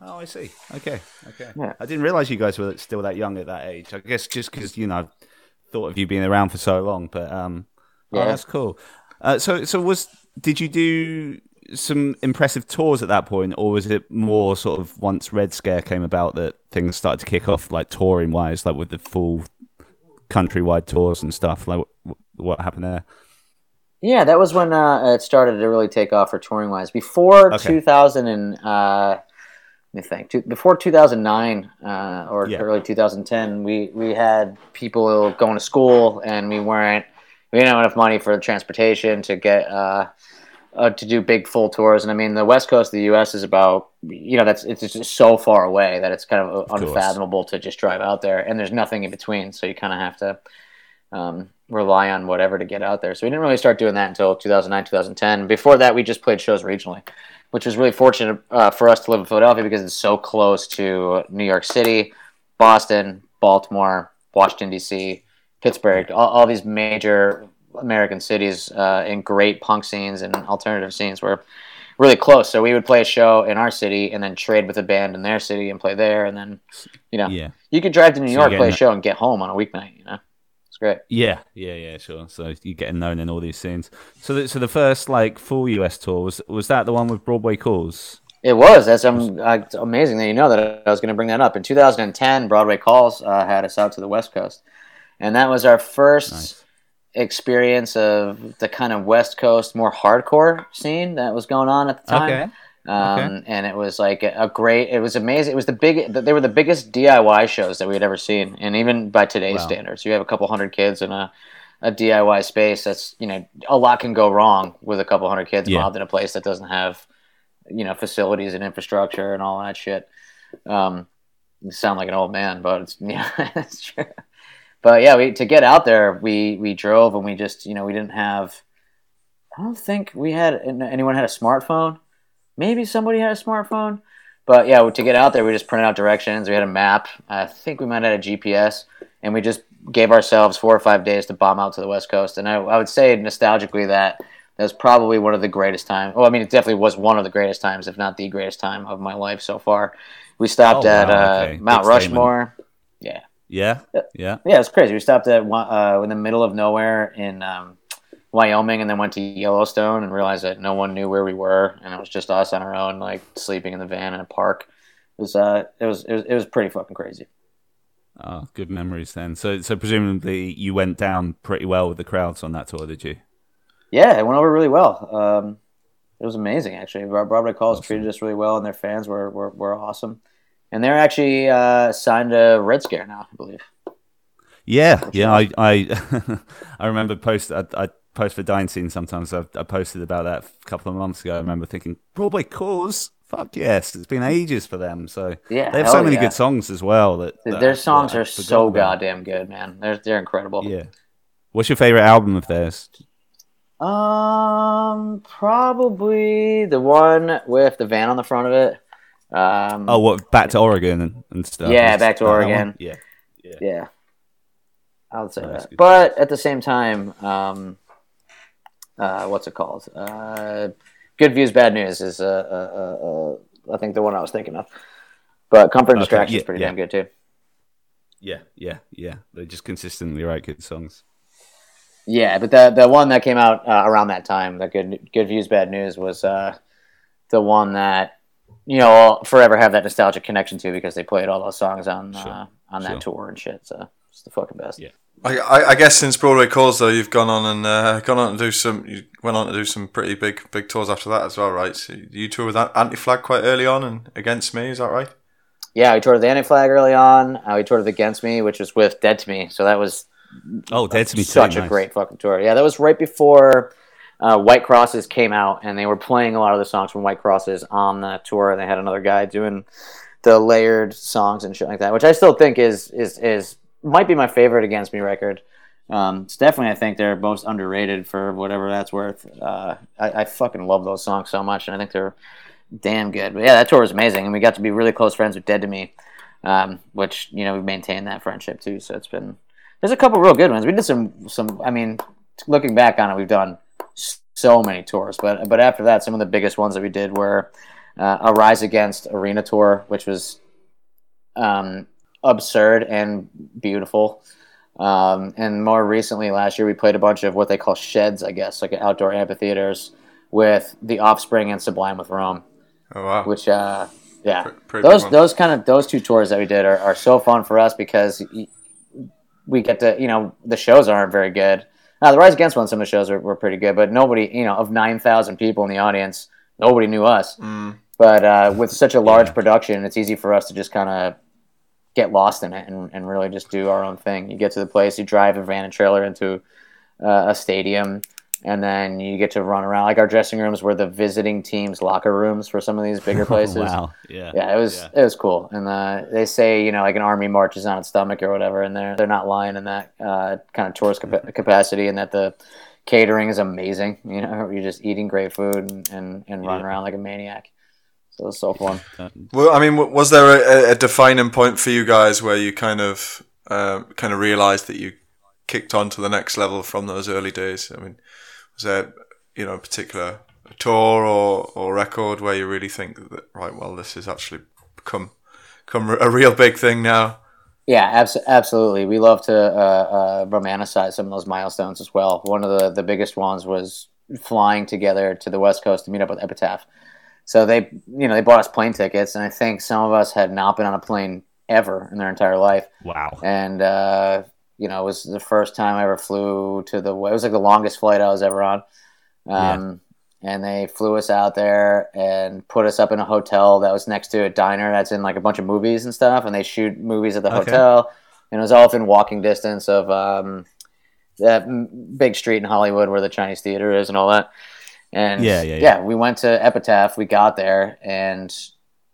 Oh, I see. Okay, okay. Yeah. I didn't realize you guys were still that young at that age. I guess just because you know, I've thought of you being around for so long, but um, oh, Yeah. that's cool. Uh, so, so was did you do some impressive tours at that point, or was it more sort of once Red Scare came about that things started to kick off, like touring wise, like with the full countrywide tours and stuff? Like, what, what happened there? Yeah, that was when uh, it started to really take off for touring wise. Before Okay. 2000 and uh, me think. Two, before 2009 uh, or Yeah. early 2010, we we had people going to school and we weren't we didn't have enough money for transportation to get uh, uh, to do big full tours. And I mean, the west coast of the U.S. is about you know that's it's just so far away that it's kind of course. unfathomable to just drive out there, and there's nothing in between. So you kind of have to um, rely on whatever to get out there. So we didn't really start doing that until 2009, 2010. Before that, we just played shows regionally, which was really fortunate uh, for us to live in Philadelphia because it's so close to New York City, Boston, Baltimore, Washington D.C., Pittsburgh, all, all these major American cities uh, in great punk scenes and alternative scenes were really close. So we would play a show in our city and then trade with a band in their city and play there, and then you know Yeah. you could drive to New York, play a show, and get home on a weeknight. You know, it's great. Yeah, yeah, yeah, sure. So you're getting known in all these scenes. So, the, so the first like full US tour was was that the one with Broadway Calls? It was. That's um, uh, it's amazing that you know that I was going to bring that up. In 2010, Broadway Calls uh, had us out to the West Coast, and that was our first Nice. experience of the kind of West Coast more hardcore scene that was going on at the time. Okay. Um, Okay. And it was like a, great. It was amazing. It was the big. They were the biggest DIY shows that we had ever seen, and even by today's Wow. standards, you have a couple hundred kids in a a DIY space. That's you know a lot can go wrong with a couple hundred kids Yeah. mobbed in a place that doesn't have you know facilities and infrastructure and all that shit. Um, you sound like an old man, but it's yeah, it's true. But yeah, we to get out there, we we drove and we just you know we didn't have. I don't think we had anyone had a smartphone. Maybe somebody had a smartphone. But yeah, to get out there, we just printed out directions. We had a map. I think we might have had a GPS, and we just gave ourselves four or five days to bomb out to the West Coast. And I, I would say nostalgically that that was probably one of the greatest times. Well, I mean, it definitely was one of the greatest times, if not the greatest time of my life so far. We stopped Oh, at wow, uh, okay. Mount Big statement. Rushmore. Yeah, Yeah, yeah. yeah, it's crazy. We stopped at one- uh, in the middle of nowhere in um, Wyoming, and then went to Yellowstone, and realized that no one knew where we were, and it was just us on our own, like sleeping in the van in a park. It was, uh, it was, it was, it was pretty fucking crazy. Oh, good memories then. So, so presumably you went down pretty well with the crowds on that tour, did you? Yeah, it went over really well. Um, it was amazing, actually. Broadway Calls treated us really well, and their fans were, were, were awesome. And they're actually uh, signed to Red Scare now, I believe. Yeah, yeah. I, I, I remember post. I, I post for Dying Scene sometimes. I, I posted about that a couple of months ago. I remember thinking Broadway Calls. Fuck yes, it's been ages for them. So Yeah, they have so many yeah. good songs as well. That, that Their songs that are so goddamn good, man. They're, they're incredible. Yeah. What's your favorite album of theirs? Um, probably the one with the van on the front of it. Um, Oh, what? Back to Oregon and, and stuff. Yeah, Back to that that one? Oregon. Yeah. yeah, I would say Nice, that. But at the same time, um, uh, what's it called? Uh, Good Views, Bad News is uh, uh, uh, uh, I think the one I was thinking of. But Comfort and Okay, Distraction is pretty yeah. damn good too. Yeah, yeah, yeah. They just consistently write good songs. Yeah, but the the one that came out uh, around that time, the good good views, bad news, was uh, the one that you know I'll forever have that nostalgic connection to because they played all those songs on uh, Sure, on that sure. tour and shit. So it's the fucking best. Yeah. I, I, I guess since Broadway calls though, you've gone on and uh, gone on to do some. You went on to do some pretty big big tours after that as well, right? So you toured with Anti Flag quite early on and Against Me, is that right? Yeah, we toured with Anti Flag early on. Uh, we toured with Against Me, which was with Dead to Me. So that was Oh, Dead to Me. too, such a nice. great fucking tour. Yeah, that was right before uh, White Crosses came out, and they were playing a lot of the songs from White Crosses on the tour. And they had another guy doing the layered songs and shit like that, which I still think is is is might be my favorite Against Me record. Um, it's definitely, I think they're most underrated for whatever that's worth. Uh, I, I fucking love those songs so much, and I think they're damn good. But yeah, that tour was amazing, and we got to be really close friends with Dead to Me, um, which you know we've maintained that friendship too. So it's been there's a couple real good ones. We did some some. I mean, looking back on it, we've done so many tours, but but after that, some of the biggest ones that we did were uh, a Rise Against Arena tour, which was um, absurd and beautiful. Um, and more recently, last year, we played a bunch of what they call sheds, I guess, like outdoor amphitheaters with the Offspring and Sublime with Rome, Oh wow, which uh, yeah, those those kind of those two tours that we did are, are so fun for us because we get to you know the shows aren't very good. Now the Rise Against one, some of the shows were, were pretty good, but nobody you know of nine thousand people in the audience, nobody knew us. Mm. But uh, with such a large Yeah. production, it's easy for us to just kind of get lost in it and, and really just do our own thing. You get to the place, you drive a van and trailer into uh, a stadium, and then you get to run around. Like our dressing rooms were the visiting team's locker rooms for some of these bigger places. wow. Yeah. Yeah, it was Yeah. it was cool, and uh, they say you know like an army marches on its stomach or whatever, and they're they're not lying in that uh, kind of tourist capa- capacity, and that the catering is amazing. You know, you're just eating great food and and, and running Yeah. around like a maniac. So it was so fun. Well, I mean, was there a, a defining point for you guys where you kind of uh, kind of realised that you kicked on to the next level from those early days? I mean, was there you know a particular tour or, or record where you really think that right, well, this has actually become become a real big thing now? Yeah, abs- absolutely. We love to uh, uh, romanticize some of those milestones as well. One of the, the biggest ones was flying together to the West Coast to meet up with Epitaph. So they, you know, they bought us plane tickets, and I think some of us had not been on a plane ever in their entire life. Wow. And uh, you know, it was the first time I ever flew to the. It was like the longest flight I was ever on. Um, And they flew us out there and put us up in a hotel that was next to a diner that's in like a bunch of movies and stuff. And they shoot movies at the Okay. hotel, and it was all within walking distance of um, that big street in Hollywood where the Chinese theater is and all that. And Yeah, yeah, yeah. we went to Epitaph. We got there, and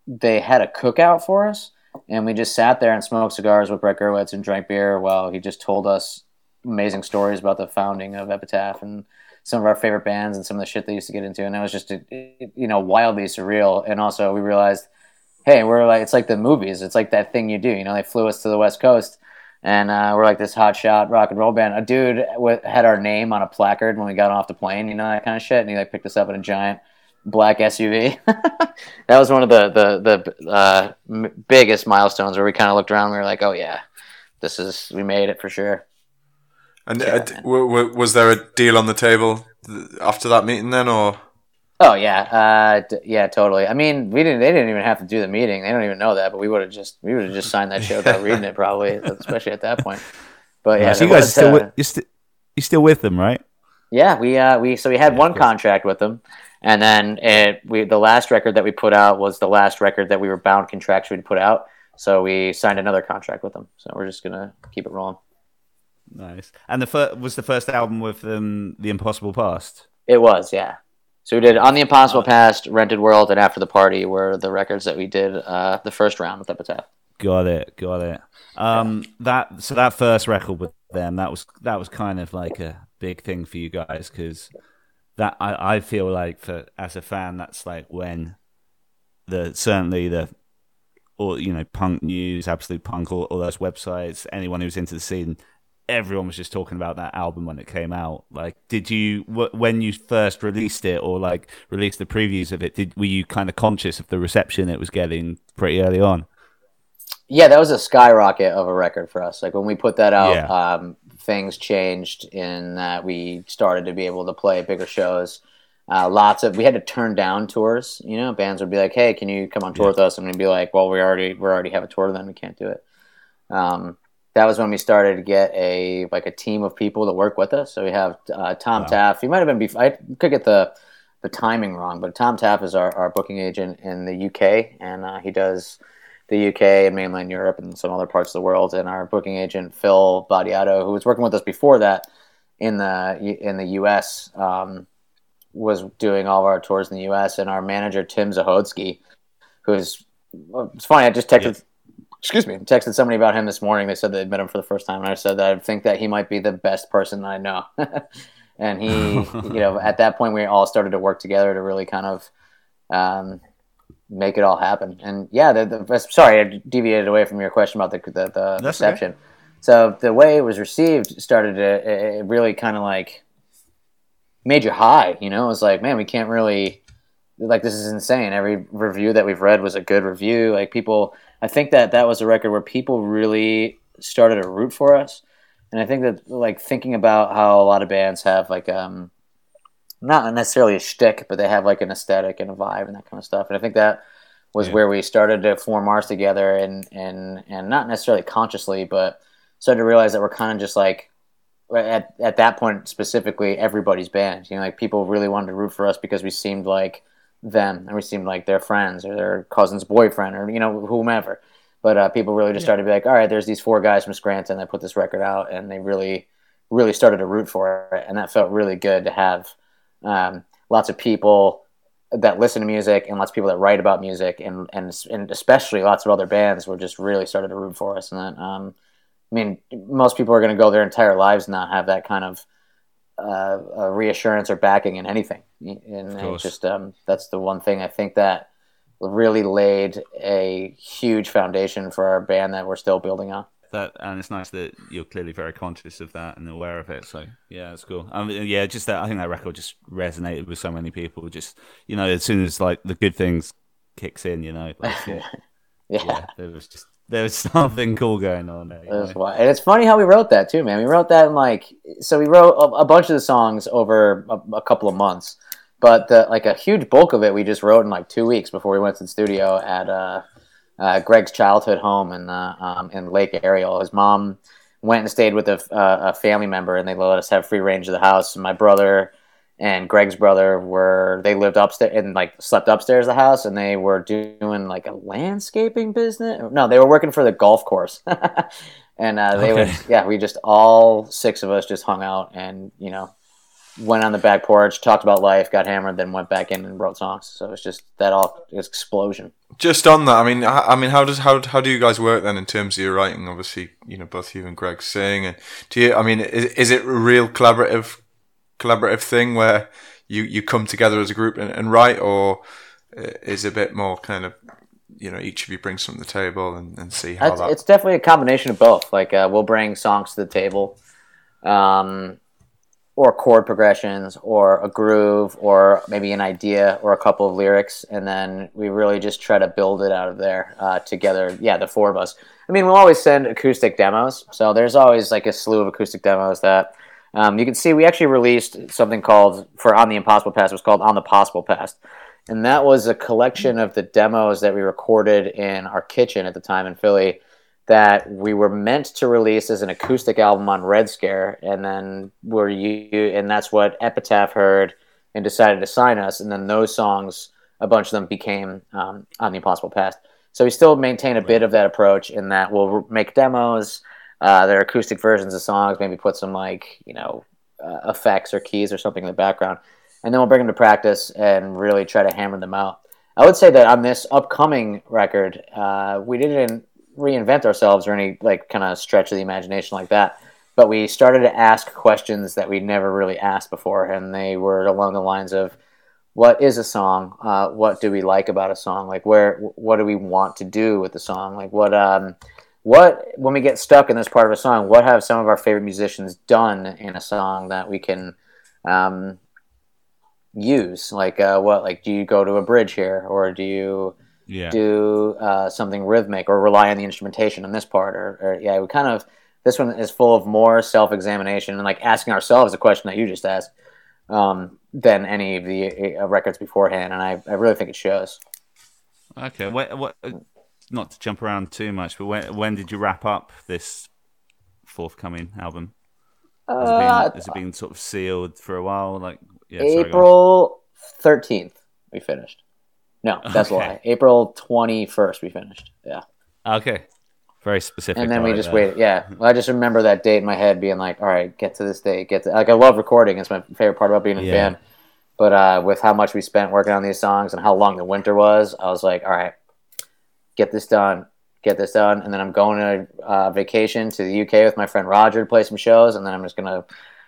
they had a cookout for us, and we just sat there and smoked cigars with Brett Gurewitz and drank beer while he just told us amazing stories about the founding of Epitaph and some of our favorite bands and some of the shit they used to get into, and it was just you know wildly surreal. And also we realized, hey, we're like it's like the movies. It's like that thing you do. You know, they flew us to the West Coast. And uh, we're like this hot shot rock and roll band. A dude w- had our name on a placard when we got off the plane, you know that kind of shit. And he like picked us up in a giant black SUV. that was one of the the the uh, m- biggest milestones where we kind of looked around. and We were like, oh yeah, this is we made it for sure. And Yeah, uh, d- w- w- was there a deal on the table th- after that meeting then, or Oh yeah, uh, d- yeah, totally. I mean, we didn't. They didn't even have to do the meeting. They don't even know that, but we would have just we would have just signed that shit without reading it, probably, especially at that point. But yeah, so you guys are was, still uh, with, you're, st- you're still with them, right? Yeah, we uh we so we had Yeah, one contract with them, and then it we the last record that we put out was the last record that we were bound contractually to put out. So we signed another contract with them. So we're just gonna keep it rolling. Nice. And the fir- was the first album with them, The Impossible Past. It was, yeah. So we did on the Impossible Past, Rented World, and After the Party were the records that we did uh, the first round with Epitaph. Got it, got it. Um, that so that first record with them, that was that was kind of like a big thing for you guys because that I, I feel like for as a fan, that's like when the certainly the or you know punk news, absolute punk, all, all those websites, anyone who's into the scene, everyone was just talking about that album when it came out. Like, did you w- when you first released it or like released the previews of it? Did were you kind of conscious of the reception it was getting pretty early on? Yeah, that was a skyrocket of a record for us. Like when we put that out, Yeah. um, things changed in that we started to be able to play bigger shows. Uh, lots of we had to turn down tours. You know, bands would be like, "Hey, can you come on tour Yeah. with us?" And we'd be like, "Well, we already we already have a tour, then we can't do it." Um, that was when we started to get a like a team of people to work with us. So we have uh, Tom Wow. Taff. He might have been before. I could get the the timing wrong, but Tom Taaffe is our, our booking agent in the UK, and uh, he does the UK and mainland Europe and some other parts of the world. And our booking agent Phil Badiato, who was working with us before that in the in the US, um, was doing all of our tours in the US. And our manager Tim Zahodsky, who's it's funny. I just texted. Excuse me. Texted somebody about him this morning. They said they met him for the first time, and I said that I think that he might be the best person I know. and he, you know, at that point we all started to work together to really kind of um, make it all happen. And yeah, the, the sorry, I deviated away from your question about the the, the That's okay. reception. So the way it was received started to it really kind of like made you high. You know, it was like, man, we can't really like this is insane. Every review that we've read was a good review. Like people, I think that that was a record where people really started to root for us. And I think that like thinking about how a lot of bands have like um not necessarily a shtick, but they have like an aesthetic and a vibe and that kind of stuff. And I think that was Yeah. where we started to form ours together and and and not necessarily consciously, but started to realize that we're kind of just like at at that point specifically everybody's band. You know, like people really wanted to root for us because we seemed like them and we seemed like their friends or their cousin's boyfriend or you know whomever. But uh, people really just started to be like, all right, there's these four guys from Scranton that put this record out, and they really, really started to root for it, and that felt really good to have um, lots of people that listen to music and lots of people that write about music, and and and especially lots of other bands were just really started to root for us, and that um, I mean, most people are going to go their entire lives and not have that kind of uh, uh, reassurance or backing in anything, and just um, that's the one thing I think that really laid a huge foundation for our band that we're still building on. That and it's nice that you're clearly very conscious of that and aware of it. So yeah, it's cool. Um, yeah, just that I think that record just resonated with so many people. Just you know, as soon as like the good things kicks in, you know, like, yeah, Yeah. yeah, there was just there was something cool going on there. you That's why. And it's funny how we wrote that too, man. We wrote that in like, so we wrote a, a bunch of the songs over a, a couple of months, but the, like a huge bulk of it we just wrote in like two weeks before we went to the studio at uh, uh, Greg's childhood home in uh, um, in Lake Ariel. His mom went and stayed with a, uh, a family member, and they let us have free range of the house. And my brother and Greg's brother were they lived upstairs and like slept upstairs of the house, and they were doing like a landscaping business. No, they were working for the golf course. and uh, they Okay. would, yeah, we just all six of us just hung out and you know went on the back porch, talked about life, got hammered, then went back in and wrote songs. So it's just that all explosion. Just on that, I mean, I, I mean, how does how how do you guys work then in terms of your writing? Obviously, you know, both you and Greg sing, and do you? I mean, is, is it real collaborative collaborative thing where you you come together as a group and, and write, or is a bit more kind of you know each of you brings something to the table and, and see how it's, that it's definitely a combination of both. Like uh, we'll bring songs to the table um, or chord progressions or a groove or maybe an idea or a couple of lyrics and then we really just try to build it out of there uh, together. Yeah the four of us. I mean we'll always send acoustic demos so there's always like a slew of acoustic demos that um, you can see we actually released something called for on the impossible past it was called on the possible past. And that was a collection of the demos that we recorded in our kitchen at the time in philly that we were meant to release as an acoustic album on Red Scare, and then were you, and that's what Epitaph heard and decided to sign us, and then those songs, a bunch of them became um, on the Impossible Past. So we still maintain a bit of that approach in that we'll make demos, uh, they're acoustic versions of songs, maybe put some like you know uh, effects or keys or something in the background, and then we'll bring them to practice and really try to hammer them out. I would say that on this upcoming record, uh, we didn't reinvent ourselves or any like kind of stretch of the imagination like that. But we started to ask questions that we never really asked before, and they were along the lines of, "What is a song? Uh, what do we like about a song? Like, where? What do we want to do with the song? Like, what? Um, what? When we get stuck in this part of a song, what have some of our favorite musicians done in a song that we can um, use? Like, uh, what? Like, do you go to a bridge here, or do you? Yeah. do uh, something rhythmic or rely on the instrumentation in this part or, or yeah we kind of this one is full of more self-examination and like asking ourselves a question that you just asked um, than any of the uh, records beforehand and I, I really think it shows Okay. What, what, not to jump around too much, but when, when did you wrap up this forthcoming album? Has, it been, has it been sort of sealed for a while? Like yeah, sorry, go on. april 13th we finished no that's a lie april 21st we finished yeah Okay. Very specific. and then we just that. waited. Yeah, Well, I just remember that date in my head being like, "All right, get to this date, get to." Like, I love recording; it's my favorite part about being a Yeah. fan. But uh, with how much we spent working on these songs and how long the winter was, I was like, "All right, get this done, get this done." And then I'm going on a uh, vacation to the UK with my friend Roger to play some shows, and then I'm just gonna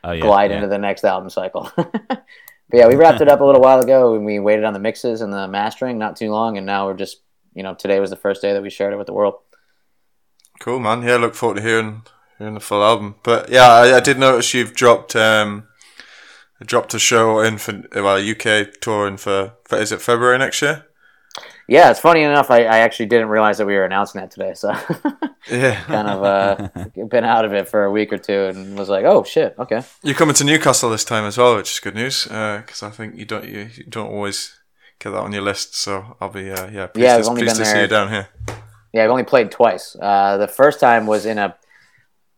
Oh, yeah, glide yeah. into the next album cycle. but yeah, we wrapped it up a little while ago, and we waited on the mixes and the mastering not too long, and now we're just, you know, today was the first day that we shared it with the world. Cool, man. Yeah, look forward to hearing hearing the full album. But yeah, I, I did notice you've dropped um dropped a show in for well UK touring for, for is it February next year? Yeah, it's funny enough. I, I actually didn't realize that we were announcing that today, so Yeah, kind of uh, been out of it for a week or two, and was like, "Oh shit, okay." you're coming to Newcastle this time as well, which is good news because I think you don't you, you don't always get that on your list. So I'll be uh, yeah pleased, Yeah, to, we've only pleased to see you down here. Yeah, I've only played twice. Uh, the first time was in a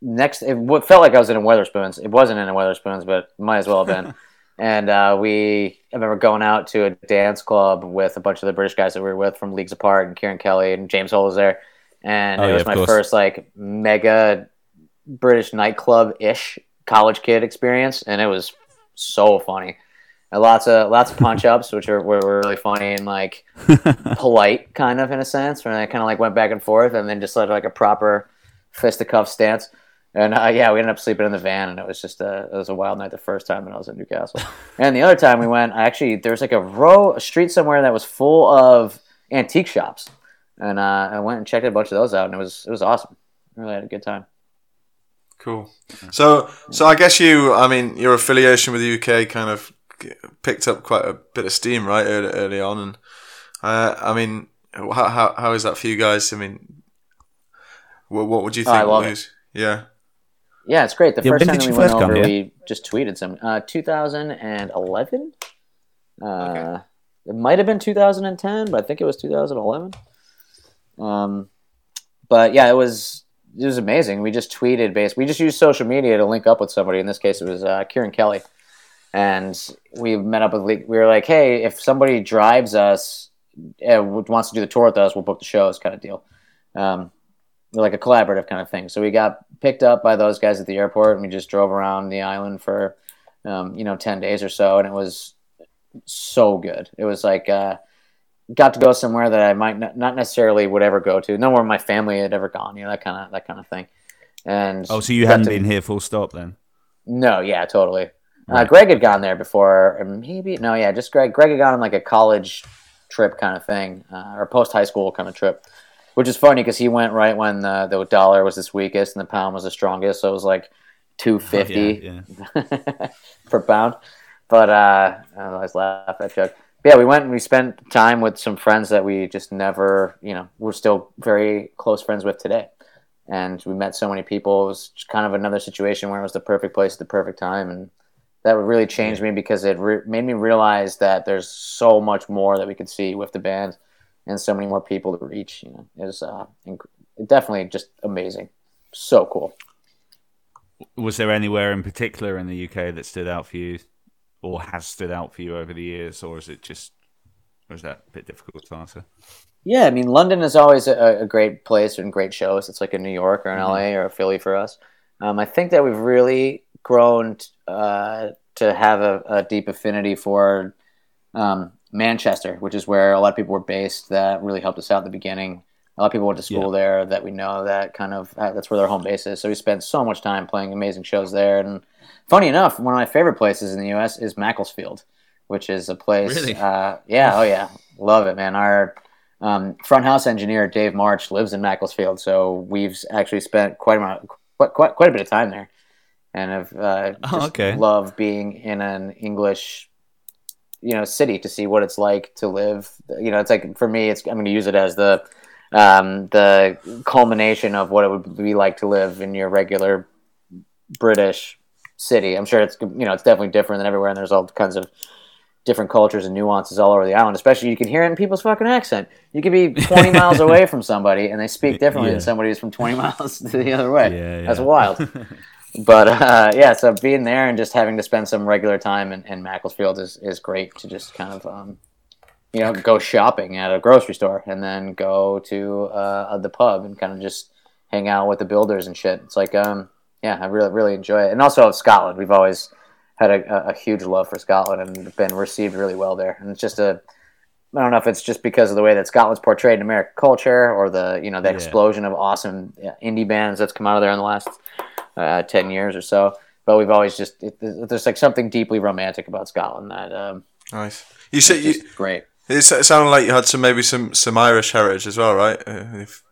next. It felt like I was in a Wetherspoons. It wasn't in a Wetherspoons, but might as well have been. and uh, we, I remember going out to a dance club with a bunch of the British guys that we were with from Leagues Apart, and Kieran Kelly and James Hall was there. And Oh, it was my course. first like mega British nightclub ish college kid experience, and it was so funny. And lots of lots of punch ups, which are were, were really funny and like polite, kind of in a sense. Where I kind of like went back and forth, and then just like like a proper fisticuff stance. And uh, yeah, we ended up sleeping in the van, and it was just a it was a wild night the first time that I was in Newcastle. and the other time we went, I actually there was like a row, a street somewhere that was full of antique shops, and uh, I went and checked a bunch of those out, and it was it was awesome. Really had a good time. Cool. So so I guess you I mean your affiliation with the UK kind of picked up quite a bit of steam right early, early on, and uh, I mean how, how how is that for you guys? I mean, what, what would you Oh, think? I love it. Yeah. Yeah, it's great. The Yeah, first time that we you went first come over, here? we just tweeted some. Uh, 2011. Uh, It might have been 2010, but I think it was 2011. Um, but yeah, it was it was amazing. We just tweeted based. We just used social media to link up with somebody. In this case, it was uh, Kieran Kelly, and we met up with. Le- We were like, hey, if somebody drives us, uh, wants to do the tour with us, we'll book the shows, kind of deal. Um, like a collaborative kind of thing. So we got picked up by those guys at the airport, and we just drove around the island for um, you know, ten days or so, and it was so good. It was like uh, got to go somewhere that I might not, not necessarily would ever go to, nowhere my family had ever gone, you know, that kind of that kind of thing. And Oh, so you hadn't to- been here full stop then? No, yeah, totally. Uh, Greg had gone there before, or maybe no, yeah, just Greg. Greg had gone on like a college trip kind of thing, uh, or post high school kind of trip, which is funny because he went right when the, the dollar was its weakest and the pound was the strongest, so it was like two fifty Oh, yeah. per pound. But uh, I always laugh at that joke. But yeah, we went and we spent time with some friends that we just never, you know, we're still very close friends with today. And we met so many people. It was kind of another situation where it was the perfect place at the perfect time. And that really changed me because it re- made me realize that there's so much more that we could see with the band and so many more people to reach. You know, was uh, inc- definitely just amazing. So cool. Was there anywhere in particular in the UK that stood out for you, or has stood out for you over the years, or is it just, or is that a bit difficult to answer? Yeah, I mean, London is always a, a great place and great shows. It's like a New York or an LA or a Philly for us. Um, I think that we've really grown t- uh, to have a, a deep affinity for um, Manchester, which is where a lot of people were based. That really helped us out in the beginning. A lot of people went to school there that we know that kind of uh, that's where their home base is. So we spent so much time playing amazing shows there. And funny enough, one of my favorite places in the U.S. is Macclesfield, which is a place. Really? Uh, yeah, oh yeah, love it, man. Our um, front house engineer Dave March lives in Macclesfield, so we've actually spent quite a amount, quite, quite, quite a bit of time there, and have uh, Oh, just okay. love being in an English, you know, city to see what it's like to live. You know, it's like for me, it's I'm going to use it as the um, the culmination of what it would be like to live in your regular British city. I'm sure it's you know it's definitely different than everywhere, and there's all kinds of different cultures and nuances all over the island. Especially you can hear it in people's fucking accent. You could be 20 miles away from somebody, and they speak differently Yeah. than somebody who's from 20 miles to the other way. Yeah, That's wild. but uh, yeah, so being there and just having to spend some regular time in, in Macclesfield is, is great to just kind of um, you know go shopping at a grocery store and then go to uh, the pub and kind of just hang out with the builders and shit. It's like um, yeah, I really really enjoy it. And also Scotland, we've always had a, a- a huge love for Scotland and been received really well there. And it's just a I don't know if it's just because of the way that Scotland's portrayed in American culture or the you know the Yeah. explosion of awesome indie bands that's come out of there in the last uh, ten years or so. But we've always just it, there's like something deeply romantic about Scotland that um, Nice. You said you. great. It sounded like you had some maybe some some Irish heritage as well, right? Uh, if,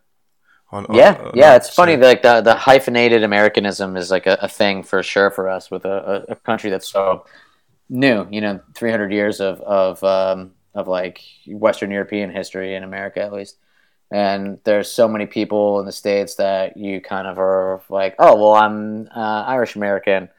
on, on- Yeah, on yeah, that, it's funny. so- Like the the hyphenated Americanism is like a, a thing for sure for us with a, a, country that's so new. You know, three hundred years of of um, of like Western European history in America at least. And there's so many people in the states that you kind of are like, oh well, I'm uh, Irish American.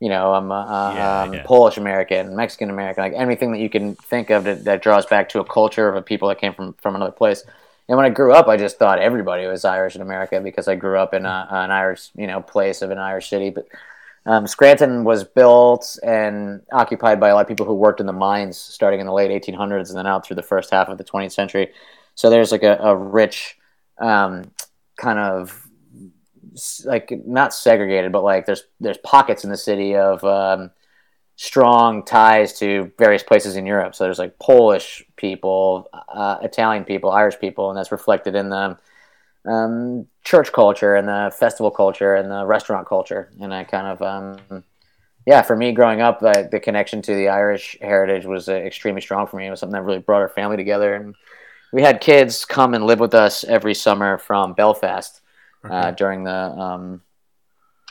You know, I'm uh, Yeah, um, yeah. Polish American, Mexican American, like anything that you can think of that, that draws back to a culture of a people that came from from another place. And when I grew up, I just thought everybody was Irish in America because I grew up in a, an Irish, you know, place of an Irish city. But um, Scranton was built and occupied by a lot of people who worked in the mines starting in the late 1800s and then out through the first half of the 20th century. So there's like a, a rich um, kind of like not segregated, but like there's there's pockets in the city of um, strong ties to various places in Europe. So there's like Polish people, uh, Italian people, Irish people, and that's reflected in the um, church culture and the festival culture and the restaurant culture. And I kind of, um, yeah, for me growing up, the, the connection to the Irish heritage was uh, extremely strong for me. It was something that really brought our family together. And we had kids come and live with us every summer from Belfast uh, during the um,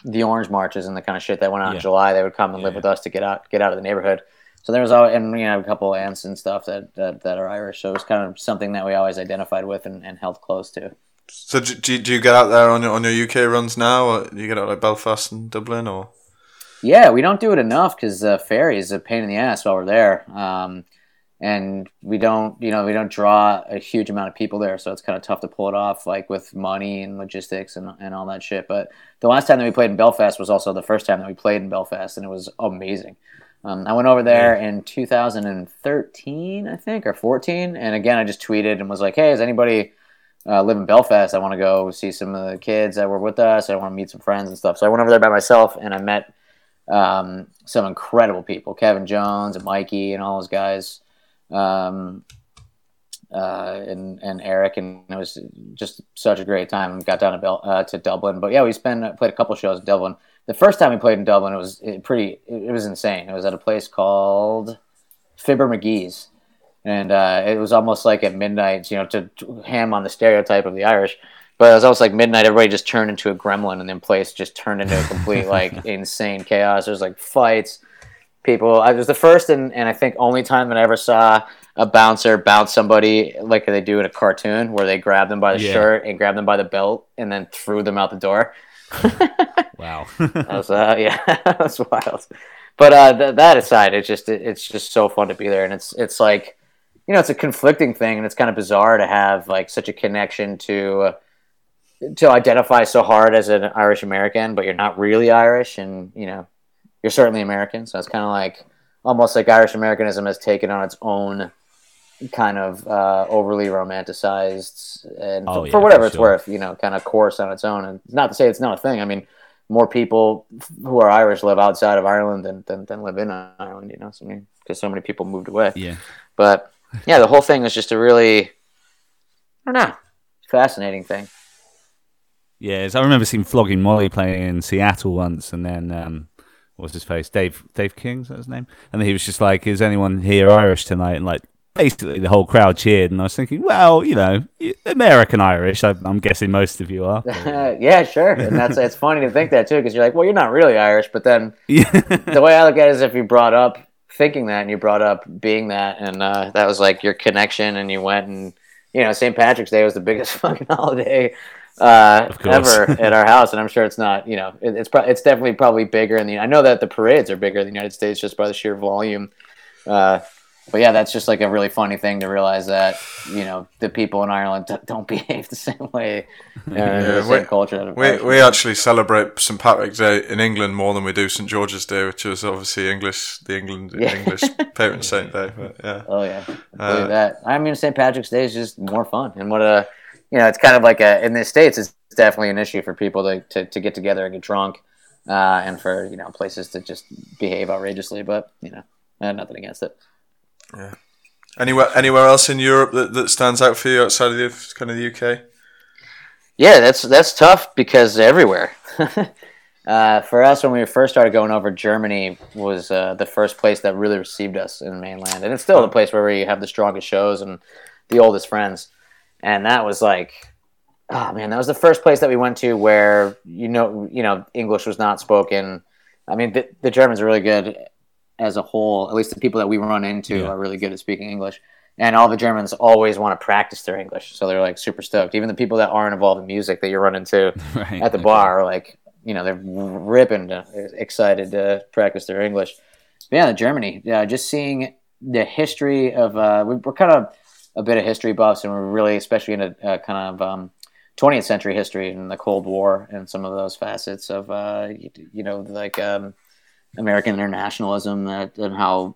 the orange marches and the kind of shit that went on Yeah. in July. They would come and Yeah, live yeah. with us to get out get out of the neighborhood. So there was always, and you know, a couple of aunts and stuff that, that, that are Irish. So it was kind of something that we always identified with and, and held close to. So do, do, you- do you get out there on your on your UK runs now, or do you get out like Belfast and Dublin, or Yeah, we don't do it enough because the ferry is a pain in the ass while we're there, um, and we don't, you know, we don't draw a huge amount of people there, so it's kind of tough to pull it off, like with money and logistics and, and all that shit. But the last time that we played in Belfast was also the first time that we played in Belfast, and it was amazing. Um, I went over there in 2013, I think, or 14, and again, I just tweeted and was like, "Hey, is anybody uh, live in Belfast? I want to go see some of the kids that were with us. I want to meet some friends and stuff." So I went over there by myself, and I met um, some incredible people, Kevin Jones and Mikey and all those guys, um, uh, and and Eric, and it was just such a great time. Got down to Bel- uh, to Dublin, but yeah, we spent played a couple shows in Dublin. The first time we played in Dublin, it was it pretty. It, it was insane. It was at a place called Fibber Magee's, and uh, it was almost like at midnight. You know, to, to ham on the stereotype of the Irish. But it was almost like midnight. Everybody just turned into a gremlin, and then place just turned into a complete like insane chaos. There's like fights, people. I was the first and, and I think only time that I ever saw a bouncer bounce somebody like they do in a cartoon, where they grab them by the Yeah. shirt and grab them by the belt, and then threw them out the door. Wow. That was uh, yeah, that was wild. But uh, th- that aside, it's just it, it's just so fun to be there, and it's it's like you know it's a conflicting thing, and it's kind of bizarre to have like such a connection to to identify so hard as an Irish American, but you're not really Irish, and you know you're certainly American. So it's kind of like almost like Irish Americanism has taken on its own kind of uh, overly romanticized and Oh, for, yeah, for whatever for it's sure. worth, you know, kind of course on its own. And not to say it's not a thing. I mean, more people who are Irish live outside of Ireland than than, than live in Ireland. You know, so, I mean, because so many people moved away. yeah. But yeah, the whole thing was just a really, I don't know, fascinating thing. Yeah, I remember seeing Flogging Molly playing in Seattle once, and then um, what was his face? Dave Dave King, is that his name? And he was just like, "Is anyone here Irish tonight?" And like, basically, the whole crowd cheered, and I was thinking, well, you know, American Irish. I, I'm guessing most of you are. yeah, sure, and that's it's funny to think that too, because you're like, well, you're not really Irish, but then the way I look at it is if you brought up thinking that and you brought up being that, and uh, that was like your connection, and you went and you know St. Patrick's Day was the biggest fucking holiday uh, ever at our house, and I'm sure it's not. You know, it, it's pro- it's definitely probably bigger in the. I know that the parades are bigger in the United States just by the sheer volume. Uh, but yeah, that's just like a really funny thing to realize that you know the people in Ireland d- don't behave the same way, uh, the same we- culture. We, we actually celebrate St Patrick's Day in England more than we do St George's Day, which is obviously English, the England Yeah. English patron saint day. But yeah, Oh yeah, I Uh, that. I mean, St. Patrick's Day is just more fun, and what a, you know, it's kind of like a in the states, it's definitely an issue for people to to, to get together and get drunk, uh, and for you know places to just behave outrageously. But you know, I have nothing against it. Anywhere anywhere else in Europe that, that stands out for you outside of the kind of the UK? Yeah, that's that's tough because everywhere. uh, for us, when we first started going over, Germany was uh, the first place that really received us in mainland, and it's still the place where we have the strongest shows and the oldest friends. And that was like, oh man, that was the first place that we went to where you know, you know, English was not spoken. I mean, the, the Germans are really good as a whole. At least the people that we run into Yeah. are really good at speaking English and all the Germans always want to practice their English, so they're like super stoked. Even the people that aren't involved in music that you run into right. at the bar are like, you know, they're ripping, to, excited to practice their English. But yeah, Germany, yeah, just seeing the history of, uh, we- we're kind of a bit of history buffs, and we're really, especially into uh, kind of um, 20th century history and the Cold War and some of those facets of, uh, you, you know, like um, American internationalism that, and how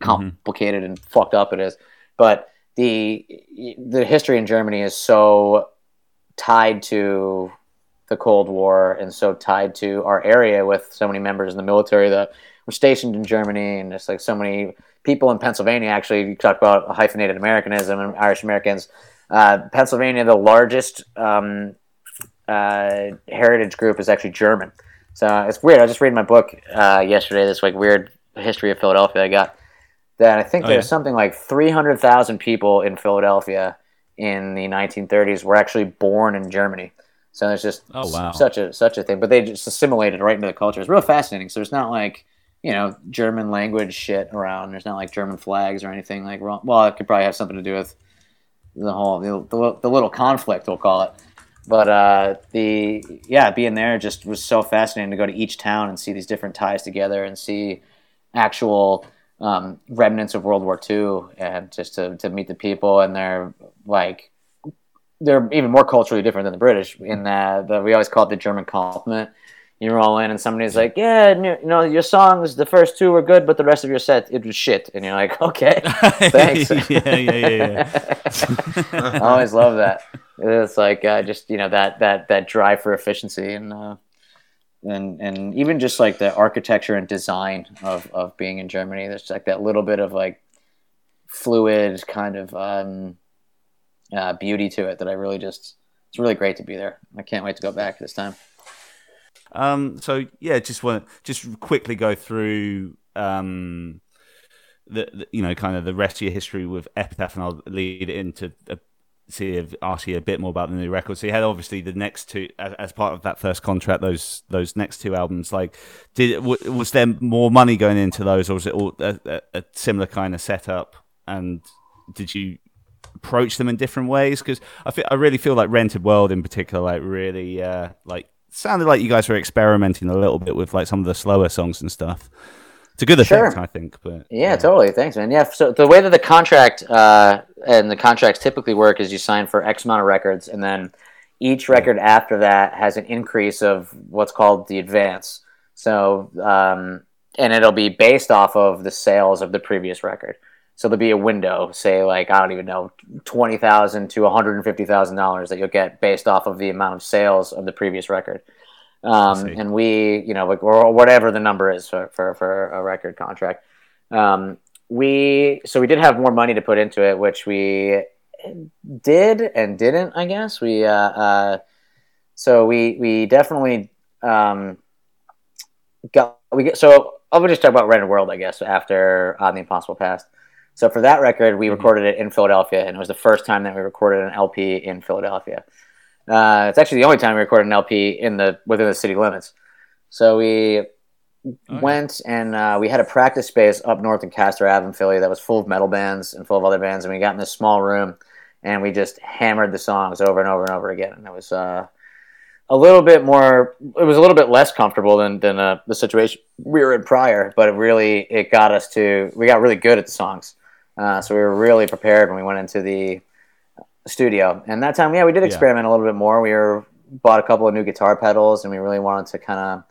complicated and fucked up it is. But the the history in Germany is so tied to the Cold War and so tied to our area with so many members in the military that were stationed in Germany and just like so many people in Pennsylvania. Actually, you talk about hyphenated Americanism and Irish Americans. Uh, Pennsylvania, the largest um, uh, heritage group is actually German. So it's weird. I was just reading my book uh, yesterday. This like weird history of Philadelphia I got. That I think Oh, there's yeah? something like 300,000 people in Philadelphia in the 1930s were actually born in Germany. So there's just Oh, wow. such a such a thing, but they just assimilated right into the culture. It's real fascinating. So it's not like you know German language shit around. There's not like German flags or anything like. wrong- Well, it could probably have something to do with the whole the, the, the little conflict we'll call it. But uh, the yeah, being there just was so fascinating to go to each town and see these different ties together and see actual um, remnants of World War II and just to, to meet the people and they're like they're even more culturally different than the British in that the, we always call it the German compliment. You roll in and somebody's like, "Yeah, you know, your songs, the first two were good, but the rest of your set, it was shit." And you're like, "Okay, thanks." yeah, yeah, yeah, yeah. I always love that. It's like uh, just you know that that that drive for efficiency and uh, and and even just like the architecture and design of of being in Germany. There's like that little bit of like fluid kind of um, uh, beauty to it that I really just it's really great to be there. I can't wait to go back this time. Um, so yeah, just want just quickly go through um, the, the, you know kind of the rest of your history with Epitaph, and I'll lead it into a, see you a bit more about the new record. So you had obviously the next two as, as part of that first contract. Those those next two albums, like, did was there more money going into those, or was it all a, a, a similar kind of setup? And did you approach them in different ways? Because I feel I really feel like Rented World in particular, like really uh, like sounded like you guys were experimenting a little bit with like some of the slower songs and stuff. It's a good effect, I think. But Yeah, totally. Thanks, man. Yeah. So the way that the contract uh, and the contracts typically work is you sign for X amount of records, and then each record after that has an increase of what's called the advance. So, um, and it'll be based off of the sales of the previous record. So there'll be a window, say like I don't even know, twenty thousand to one hundred and fifty thousand dollars that you'll get based off of the amount of sales of the previous record. Um, and we, you know, like or whatever the number is for for, for a record contract. Um, we so we did have more money to put into it, which we did and didn't. I guess we. Uh, uh, so we we definitely um, got we so I'll just talk about Rented World, I guess, after On the Impossible Past. So for that record, we recorded it in Philadelphia, and it was the first time that we recorded an LP in Philadelphia. Uh, it's actually the only time we recorded an LP in the within the city limits. So we went and uh, we had a practice space up north in Castor Ave in Philly that was full of metal bands and full of other bands, and we got in this small room and we just hammered the songs over and over and over again, and it was uh, a little bit more. It was a little bit less comfortable than than uh, the situation we were in prior, but it really it got us to we got really good at the songs, uh, so we were really prepared when we went into the studio. And that time, yeah, we did experiment a little bit more. We were bought a couple of new guitar pedals, and we really wanted to kind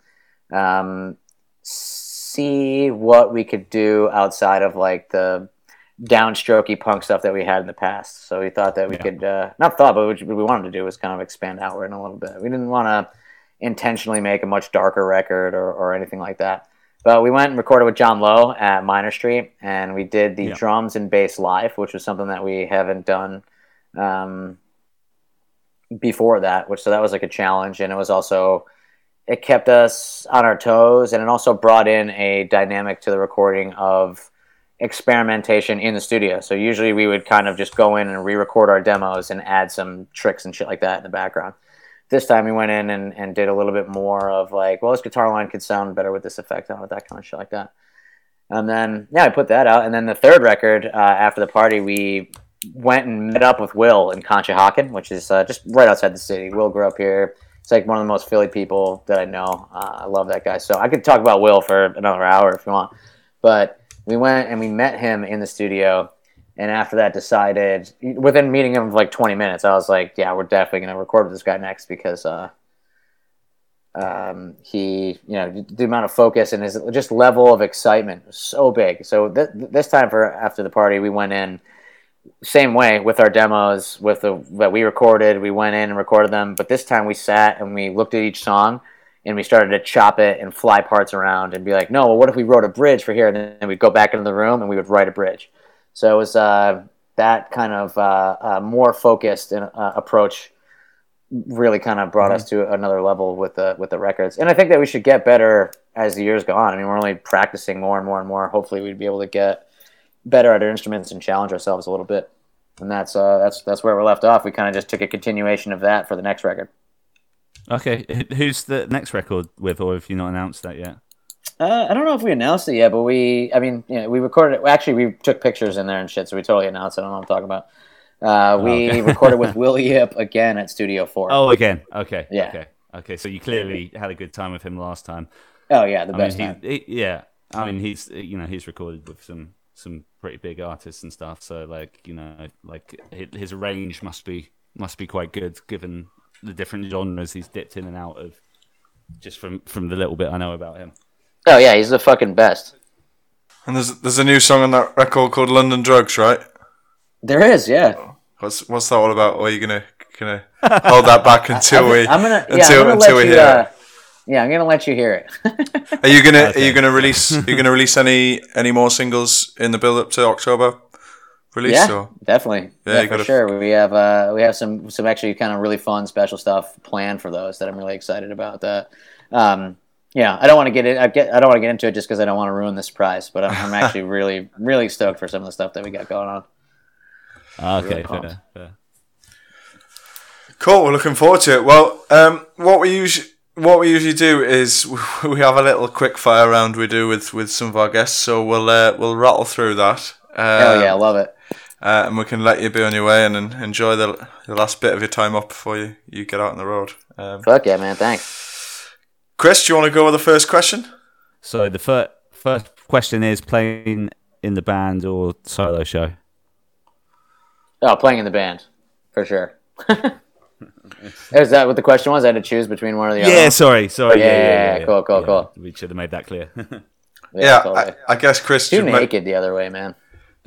of um, see what we could do outside of like the downstrokey punk stuff that we had in the past. So we thought that we Yeah. could uh, not thought, but what we wanted to do was kind of expand outward in a little bit. We didn't want to intentionally make a much darker record or, or anything like that. But we went and recorded with Jon Low at Miner Street, and we did the Yeah. drums and bass live, which was something that we haven't done um, before that. Which so that was like a challenge, and it was also it kept us on our toes, and it also brought in a dynamic to the recording of experimentation in the studio. So usually we would kind of just go in and re-record our demos and add some tricks and shit like that in the background. This time we went in and, and did a little bit more of like, well, this guitar line could sound better with this effect on it, that kind of shit like that. And then yeah, I put that out. And then the third record uh, after the party, we went and met up with Will in Conshohocken, which is uh, just right outside the city. Will grew up here. He's like one of the most Philly people that I know. Uh, I love that guy. So I could talk about Will for another hour if you want. But we went and we met him in the studio. And after that, decided within meeting him for like 20 minutes, I was like, yeah, we're definitely going to record with this guy next because uh, um, he, you know, the amount of focus and his just level of excitement was so big. So th- this time for after the party, we went in same way with our demos with the that we recorded. We went in and recorded them, but this time we sat and we looked at each song and we started to chop it and fly parts around and be like, no, well, what if we wrote a bridge for here? And then we'd go back into the room and we would write a bridge. So it was uh, that kind of uh, uh, more focused uh, approach really kind of brought us to another level with the with the records. And I think that we should get better as the years go on. I mean, we're only practicing more and more and more. Hopefully, we'd be able to get better at our instruments and challenge ourselves a little bit. And that's uh, that's that's where we're left off. We kind of just took a continuation of that for the next record. Okay, who's the next record with, or have you not announced that yet? Uh, I don't know if we announced it yet, but we, I mean, you know, we recorded it. Actually, we took pictures in there and shit, so we totally announced it. I don't know what I'm talking about. Uh, we okay. recorded with Will Yip again at Studio 4. Oh, again. Okay. Yeah. Okay. Okay. So you clearly had a good time with him last time. Oh, yeah, the I best mean, time. he, he, yeah. I mean, he's you know he's recorded with some some pretty big artists and stuff. So like you know like his range must be must be quite good given the different genres he's dipped in and out of. Just from from the little bit I know about him. Oh, yeah, he's the fucking best. And there's there's a new song on that record called London Drugs, right? There is, yeah. What's what's that all about? Or are you gonna gonna hold that back until we I'm gonna, yeah, until I'm gonna until let we you, hear? uh, it? Yeah, I'm gonna let you hear it. Are you gonna Okay. Are you gonna release Are you gonna release any any more singles in the build up to October release? yeah, Or? definitely. Yeah, Yeah, you for gotta- sure. We have uh, we have some some actually kind of really fun special stuff planned for those that I'm really excited about. That um, yeah, I don't want to get it. I get I don't want to get into it just because I don't want to ruin the surprise. But I'm, I'm actually really really stoked for some of the stuff that we got going on. Okay, Really fair, fair. Cool. We're looking forward to it. Well, um, what we usually what we usually do is we have a little quick fire round we do with, with some of our guests. So we'll uh, we'll rattle through that. Hell yeah, I love it. uh, and we can let you be on your way and, and enjoy the, the last bit of your time off before you, you get out on the road. Um, Fuck yeah, man. Thanks. Chris, do you want to go with the first question? So the first first question is playing in the band or solo show. Oh, playing in the band for sure. Is that what the question was? I had to choose between one or the other. Yeah, sorry, sorry. Yeah, Yeah, yeah, yeah, yeah, yeah. cool, cool, cool. We should have made that clear. Yeah, totally. I, I guess Chris. Too you might- the other way, man.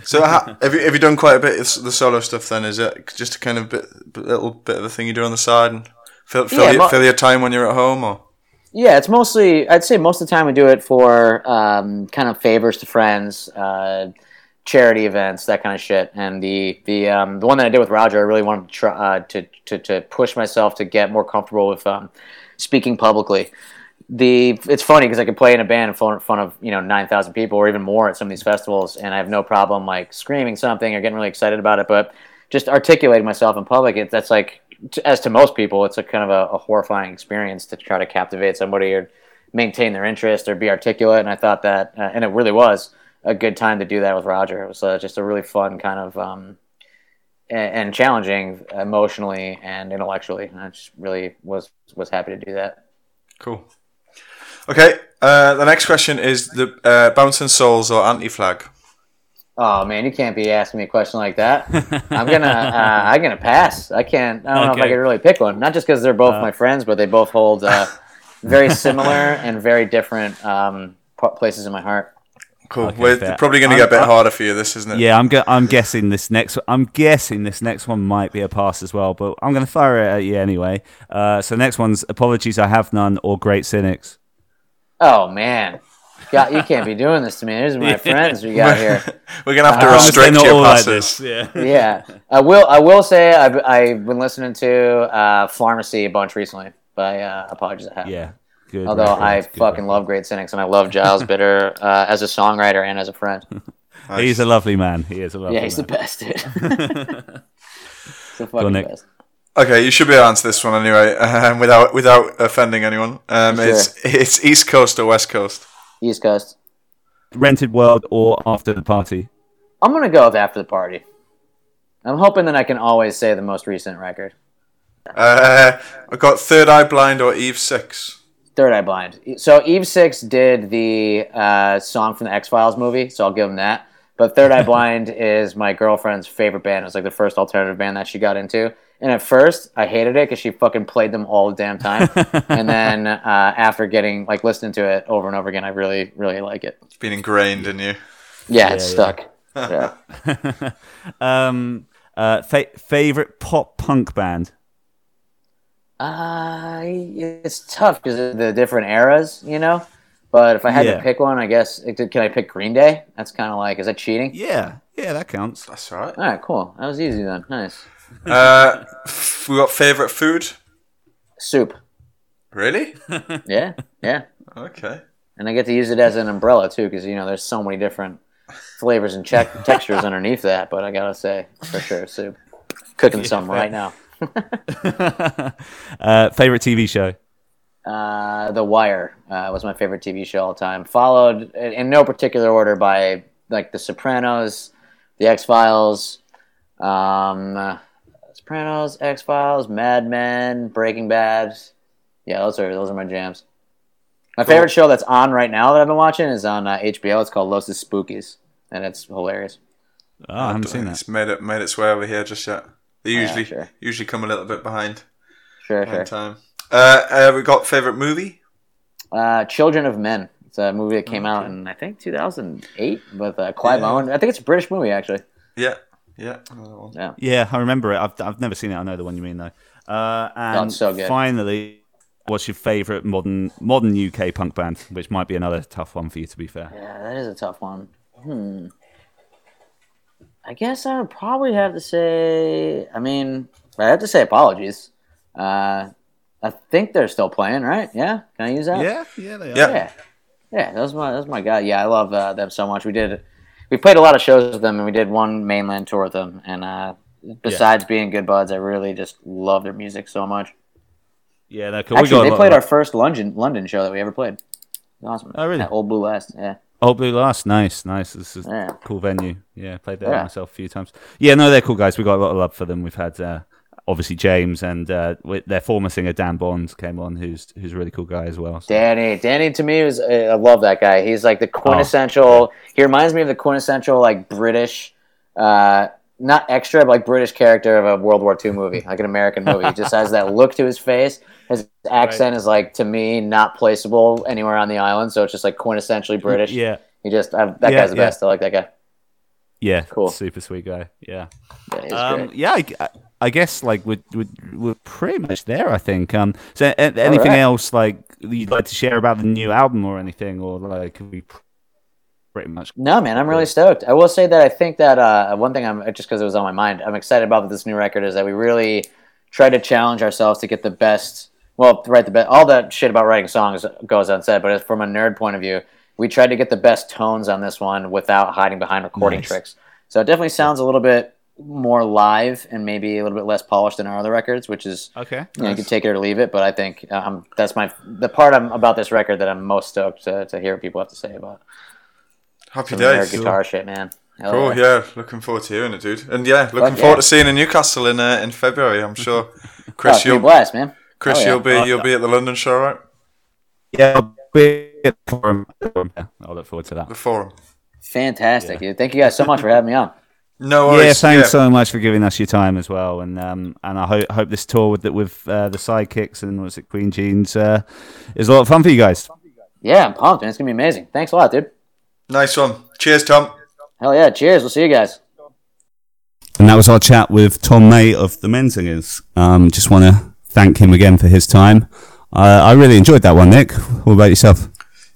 So ha, have you have you done quite a bit of the solo stuff? Then is it just a kind of bit, little bit of a thing you do on the side and fill fill, Yeah, your, mo- fill your time when you're at home or? Yeah, it's mostly. I'd say most of the time we do it for um, kind of favors to friends, uh, charity events, that kind of shit. And the the um, the one that I did with Roger, I really wanted to try uh, to, to to push myself to get more comfortable with um, speaking publicly. The it's funny because I could play in a band in front of you know nine thousand people or even more at some of these festivals, and I have no problem like screaming something or getting really excited about it. But just articulating myself in public, it, that's like as to most people, it's a kind of a, a horrifying experience to try to captivate somebody or maintain their interest or be articulate. And I thought that, uh, and it really was a good time to do that with Roger. It was uh, just a really fun kind of um, and, and challenging emotionally and intellectually. And I just really was was happy to do that. Cool. Okay, uh, the next question is the uh, Bouncing Souls or Anti Flag. Oh man, you can't be asking me a question like that. I'm gonna, uh, I'm gonna pass. I can't. I don't know if I Okay. could really pick one. Not just because they're both my friends, but they both hold uh, very similar and very different um, places in my heart. Cool. Okay, We're fair. probably going to I'm- get a bit I'm- harder for you. This isn't it? yeah, I'm gu- I'm guessing this next I'm guessing this next one might be a pass as well, but I'm going to fire it at you anyway. Uh, so next one's apologies I have none or great cynics. Oh man, God, you can't be doing this to me. These are my friends we got here. We're going to have to I promise restrict your all like this, Yeah. Yeah, I will. I will say I've I've been listening to uh, Pharmacie a bunch recently. By uh, apologies, I have. Yeah. Good. Although record, I good fucking love Great Cynics and I love Giles Bidder uh, as a songwriter and as a friend. record. He's a lovely man. He is a lovely Yeah, he's the best, dude. the fucking Nick. best. Okay, you should be able to answer this one anyway, um, without without offending anyone. Um, Sure. It's it's East Coast or West Coast. East Coast. Rented World or After the Party. I'm gonna go with After the Party. I'm hoping that I can always say the most recent record. Uh, I got Third Eye Blind or Eve Six. Third Eye Blind. So Eve Six did the uh, song from the X Files movie, so I'll give them that. But Third Eye Blind is my girlfriend's favorite band. It was like the first alternative band that she got into. And at first, I hated it because she fucking played them all the damn time. and then uh, after getting like listening to it over and over again, I really, really like it. It's been ingrained in you. Yeah, it's yeah. stuck. Yeah. Um, uh, fa- favorite pop punk band. Uh, it's tough because of the different eras, you know. But if I had Yeah. to pick one, I guess can I pick Green Day? That's kind of like, is that cheating? Yeah, yeah, that counts. That's all right. All right, cool. That was easy then. Nice. Uh, we got favorite food. Soup. Really? Yeah, yeah. Okay. And I get to use it as an umbrella too, because you know there's so many different flavors and check- textures underneath that. But I gotta say, for sure, soup. Cooking some right now. uh, favorite TV show. Uh, the Wire uh, was my favorite TV show all time. Followed in in no particular order by like The Sopranos, The X Files, um, Sopranos, X Files, Mad Men, Breaking Bad. Yeah, those are those are my jams. My favorite show that's on right now that I've been watching is on uh, HBO. It's called Los Espookys, and it's hilarious. Oh, I haven't seen that. It's made it made its way over here just yet. They usually sure. usually come a little bit behind Sure, behind sure. time. Uh, uh, we got favorite movie. Uh, Children of Men. It's a movie that came out in I think 2008 with uh, Clive Yeah. Owen. I think it's a British movie actually. Yeah, yeah. One. Yeah. Yeah, I remember it. I've, I've never seen it. I know the one you mean though. Uh, and it's so good. finally, what's your favourite modern modern UK punk band? Which might be another tough one for you, to be fair. Yeah, that is a tough one. Hmm. I guess I would probably have to say. I mean, I have to say apologies. Uh, I think they're still playing, right? Yeah, can I use that? Yeah, yeah, they are. Yeah. yeah, yeah. That was my that was my guy. Yeah, I love uh, them so much. We did we played a lot of shows with them, and we did one mainland tour with them. And uh, besides being good buds, I really just love their music so much. Yeah, they're cool. We got Actually, they played our first London London show that we ever played. Awesome. Oh, really? At Old Blue Last. Yeah. Old Blue Last, nice, nice. This is Yeah. a cool venue. Yeah, played there Yeah. myself a few times. Yeah, no, they're cool guys. We got a lot of love for them. We've had uh, obviously James and uh, their former singer Dan Bond came on, who's who's a really cool guy as well. So- Danny, Danny to me was uh, I love that guy. He's like the quintessential. He reminds me of the quintessential like British, uh, not extra, but like British character of a World War II movie, like an American movie. He just has that look to his face. His accent is like to me not placeable anywhere on the island, so it's just like quintessentially British. Yeah, He just I, that Yeah, guy's the yeah. best. I like that guy. yeah, Cool. super sweet guy. Yeah, Yeah, um, yeah. I, I guess like we're, we're we're pretty much there. I think. Um, so anything right. else like you'd like to share about the new album or anything, or like we pretty much No, man, I'm really stoked. I will say that I think that uh, one thing I'm just because it was on my mind, I'm excited about this new record is that we really try to challenge ourselves to get the best. Well, to write the best. All that shit about writing songs goes unsaid, but from a nerd point of view, we tried to get the best tones on this one without hiding behind recording Nice. tricks. So it definitely sounds a little bit more live and maybe a little bit less polished than our other records, which is okay. you, know, you can take it or leave it. But I think um, that's my the part I'm, about this record that I'm most stoked to, to hear what people have to say about. Happy Some days. guitar shit, man. Hell Cool, yeah. yeah. Looking forward to hearing it, dude. And yeah, looking Fuck forward yeah. to seeing in Newcastle in uh, in February. I'm sure. Oh, Chris, it's gonna be a you'll blast, man. Chris, Oh, yeah. you'll be you'll be at the London show, right? Yeah, I'll be at the forum. I'll look forward to that. The forum. Fantastic, dude. Thank you guys so much for having me on. No worries. Yeah, worries. thanks so much for giving us your time as well, and um, and I hope hope this tour with the, with uh, the sidekicks and what's it Queen Jeans uh, is a lot of fun for you guys. Yeah, I'm pumped, man. It's gonna be amazing. Thanks a lot, dude. Nice one. Cheers, Tom. Hell yeah. Cheers. We'll see you guys. And that was our chat with Tom May of the Menzingers. Um, just want to thank him again for his time. Uh, I really enjoyed that one, Nick. What about yourself?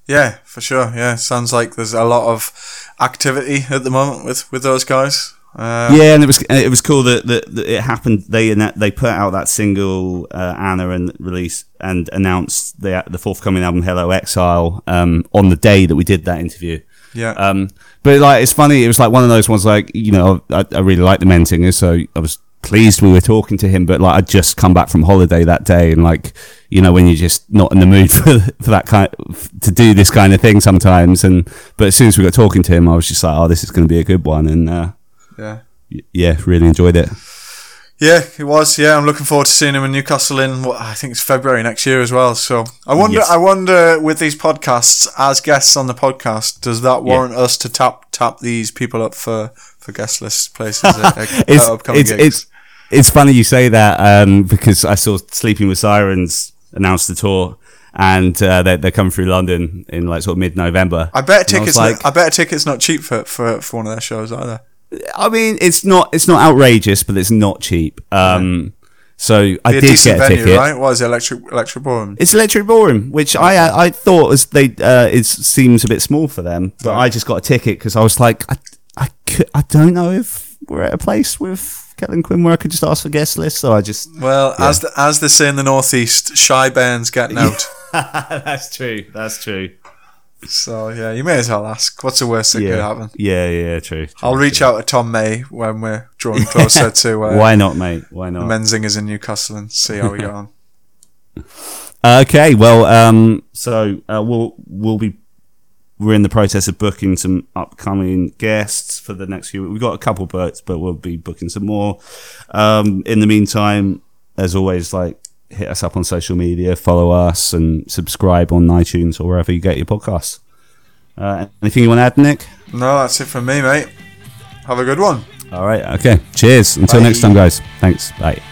Yeah, for sure. Yeah, sounds like there's a lot of activity at the moment with with those guys. Uh, yeah, and it was it was cool that, that, that it happened. They they put out that single uh, Anna and release and announced the the forthcoming album Hello Exile um, on the day that we did that interview. Yeah. Um, but like, it's funny. It was like one of those ones. Like, you know, I, I really like the Menzinger, so I was pleased we were talking to him. But like, I'd just come back from holiday that day, and like, you know, when you're just not in the mood for for that kind to do this kind of thing sometimes. And but as soon as we got talking to him, I was just like, oh, this is going to be a good one, and uh, yeah. y- yeah, really enjoyed it. Yeah, it was. Yeah, I'm looking forward to seeing him in Newcastle in what I think it's February next year as well. So I wonder, Yes. I wonder, with these podcasts as guests on the podcast, does that warrant us to tap tap these people up for for guest list places at, at it's, upcoming it's, gigs? it's, it's funny you say that um, because I saw Sleeping with Sirens announce the tour and uh, they're, they're coming through London in like sort of mid November. I bet a I tickets. like- I bet a ticket's not cheap for, for for one of their shows either. I mean, it's not it's not outrageous, but it's not cheap. Um, so I Be a did decent get a venue, ticket. right? What is it, electric electric ballroom? It's Electric Ballroom, which I I thought was they uh, it seems a bit small for them, but I just got a ticket because I was like I I, cou- I don't know if we're at a place with Kellin Quinn where I could just ask for guest list, so I just Well, as the, as they say in the northeast, shy bands getting out. that's true. That's true. So yeah, you may as well ask. What's the worst that could happen? yeah, yeah. True. true, I'll reach true. out to Tom May when we're drawing closer to uh, Why not, mate? Why not? Menzingers in Newcastle and see how we get on. Okay, well, um, so uh, we'll we'll be we're in the process of booking some upcoming guests for the next few. We've got a couple booked, but we'll be booking some more. Um, in the meantime, as always, like hit us up on social media, follow us, and subscribe on iTunes or wherever you get your podcasts. Uh, anything you want to add, Nick? No, that's it from me, mate. Have a good one. All right. Okay. Cheers. Until Bye. next time, guys. Thanks. Bye.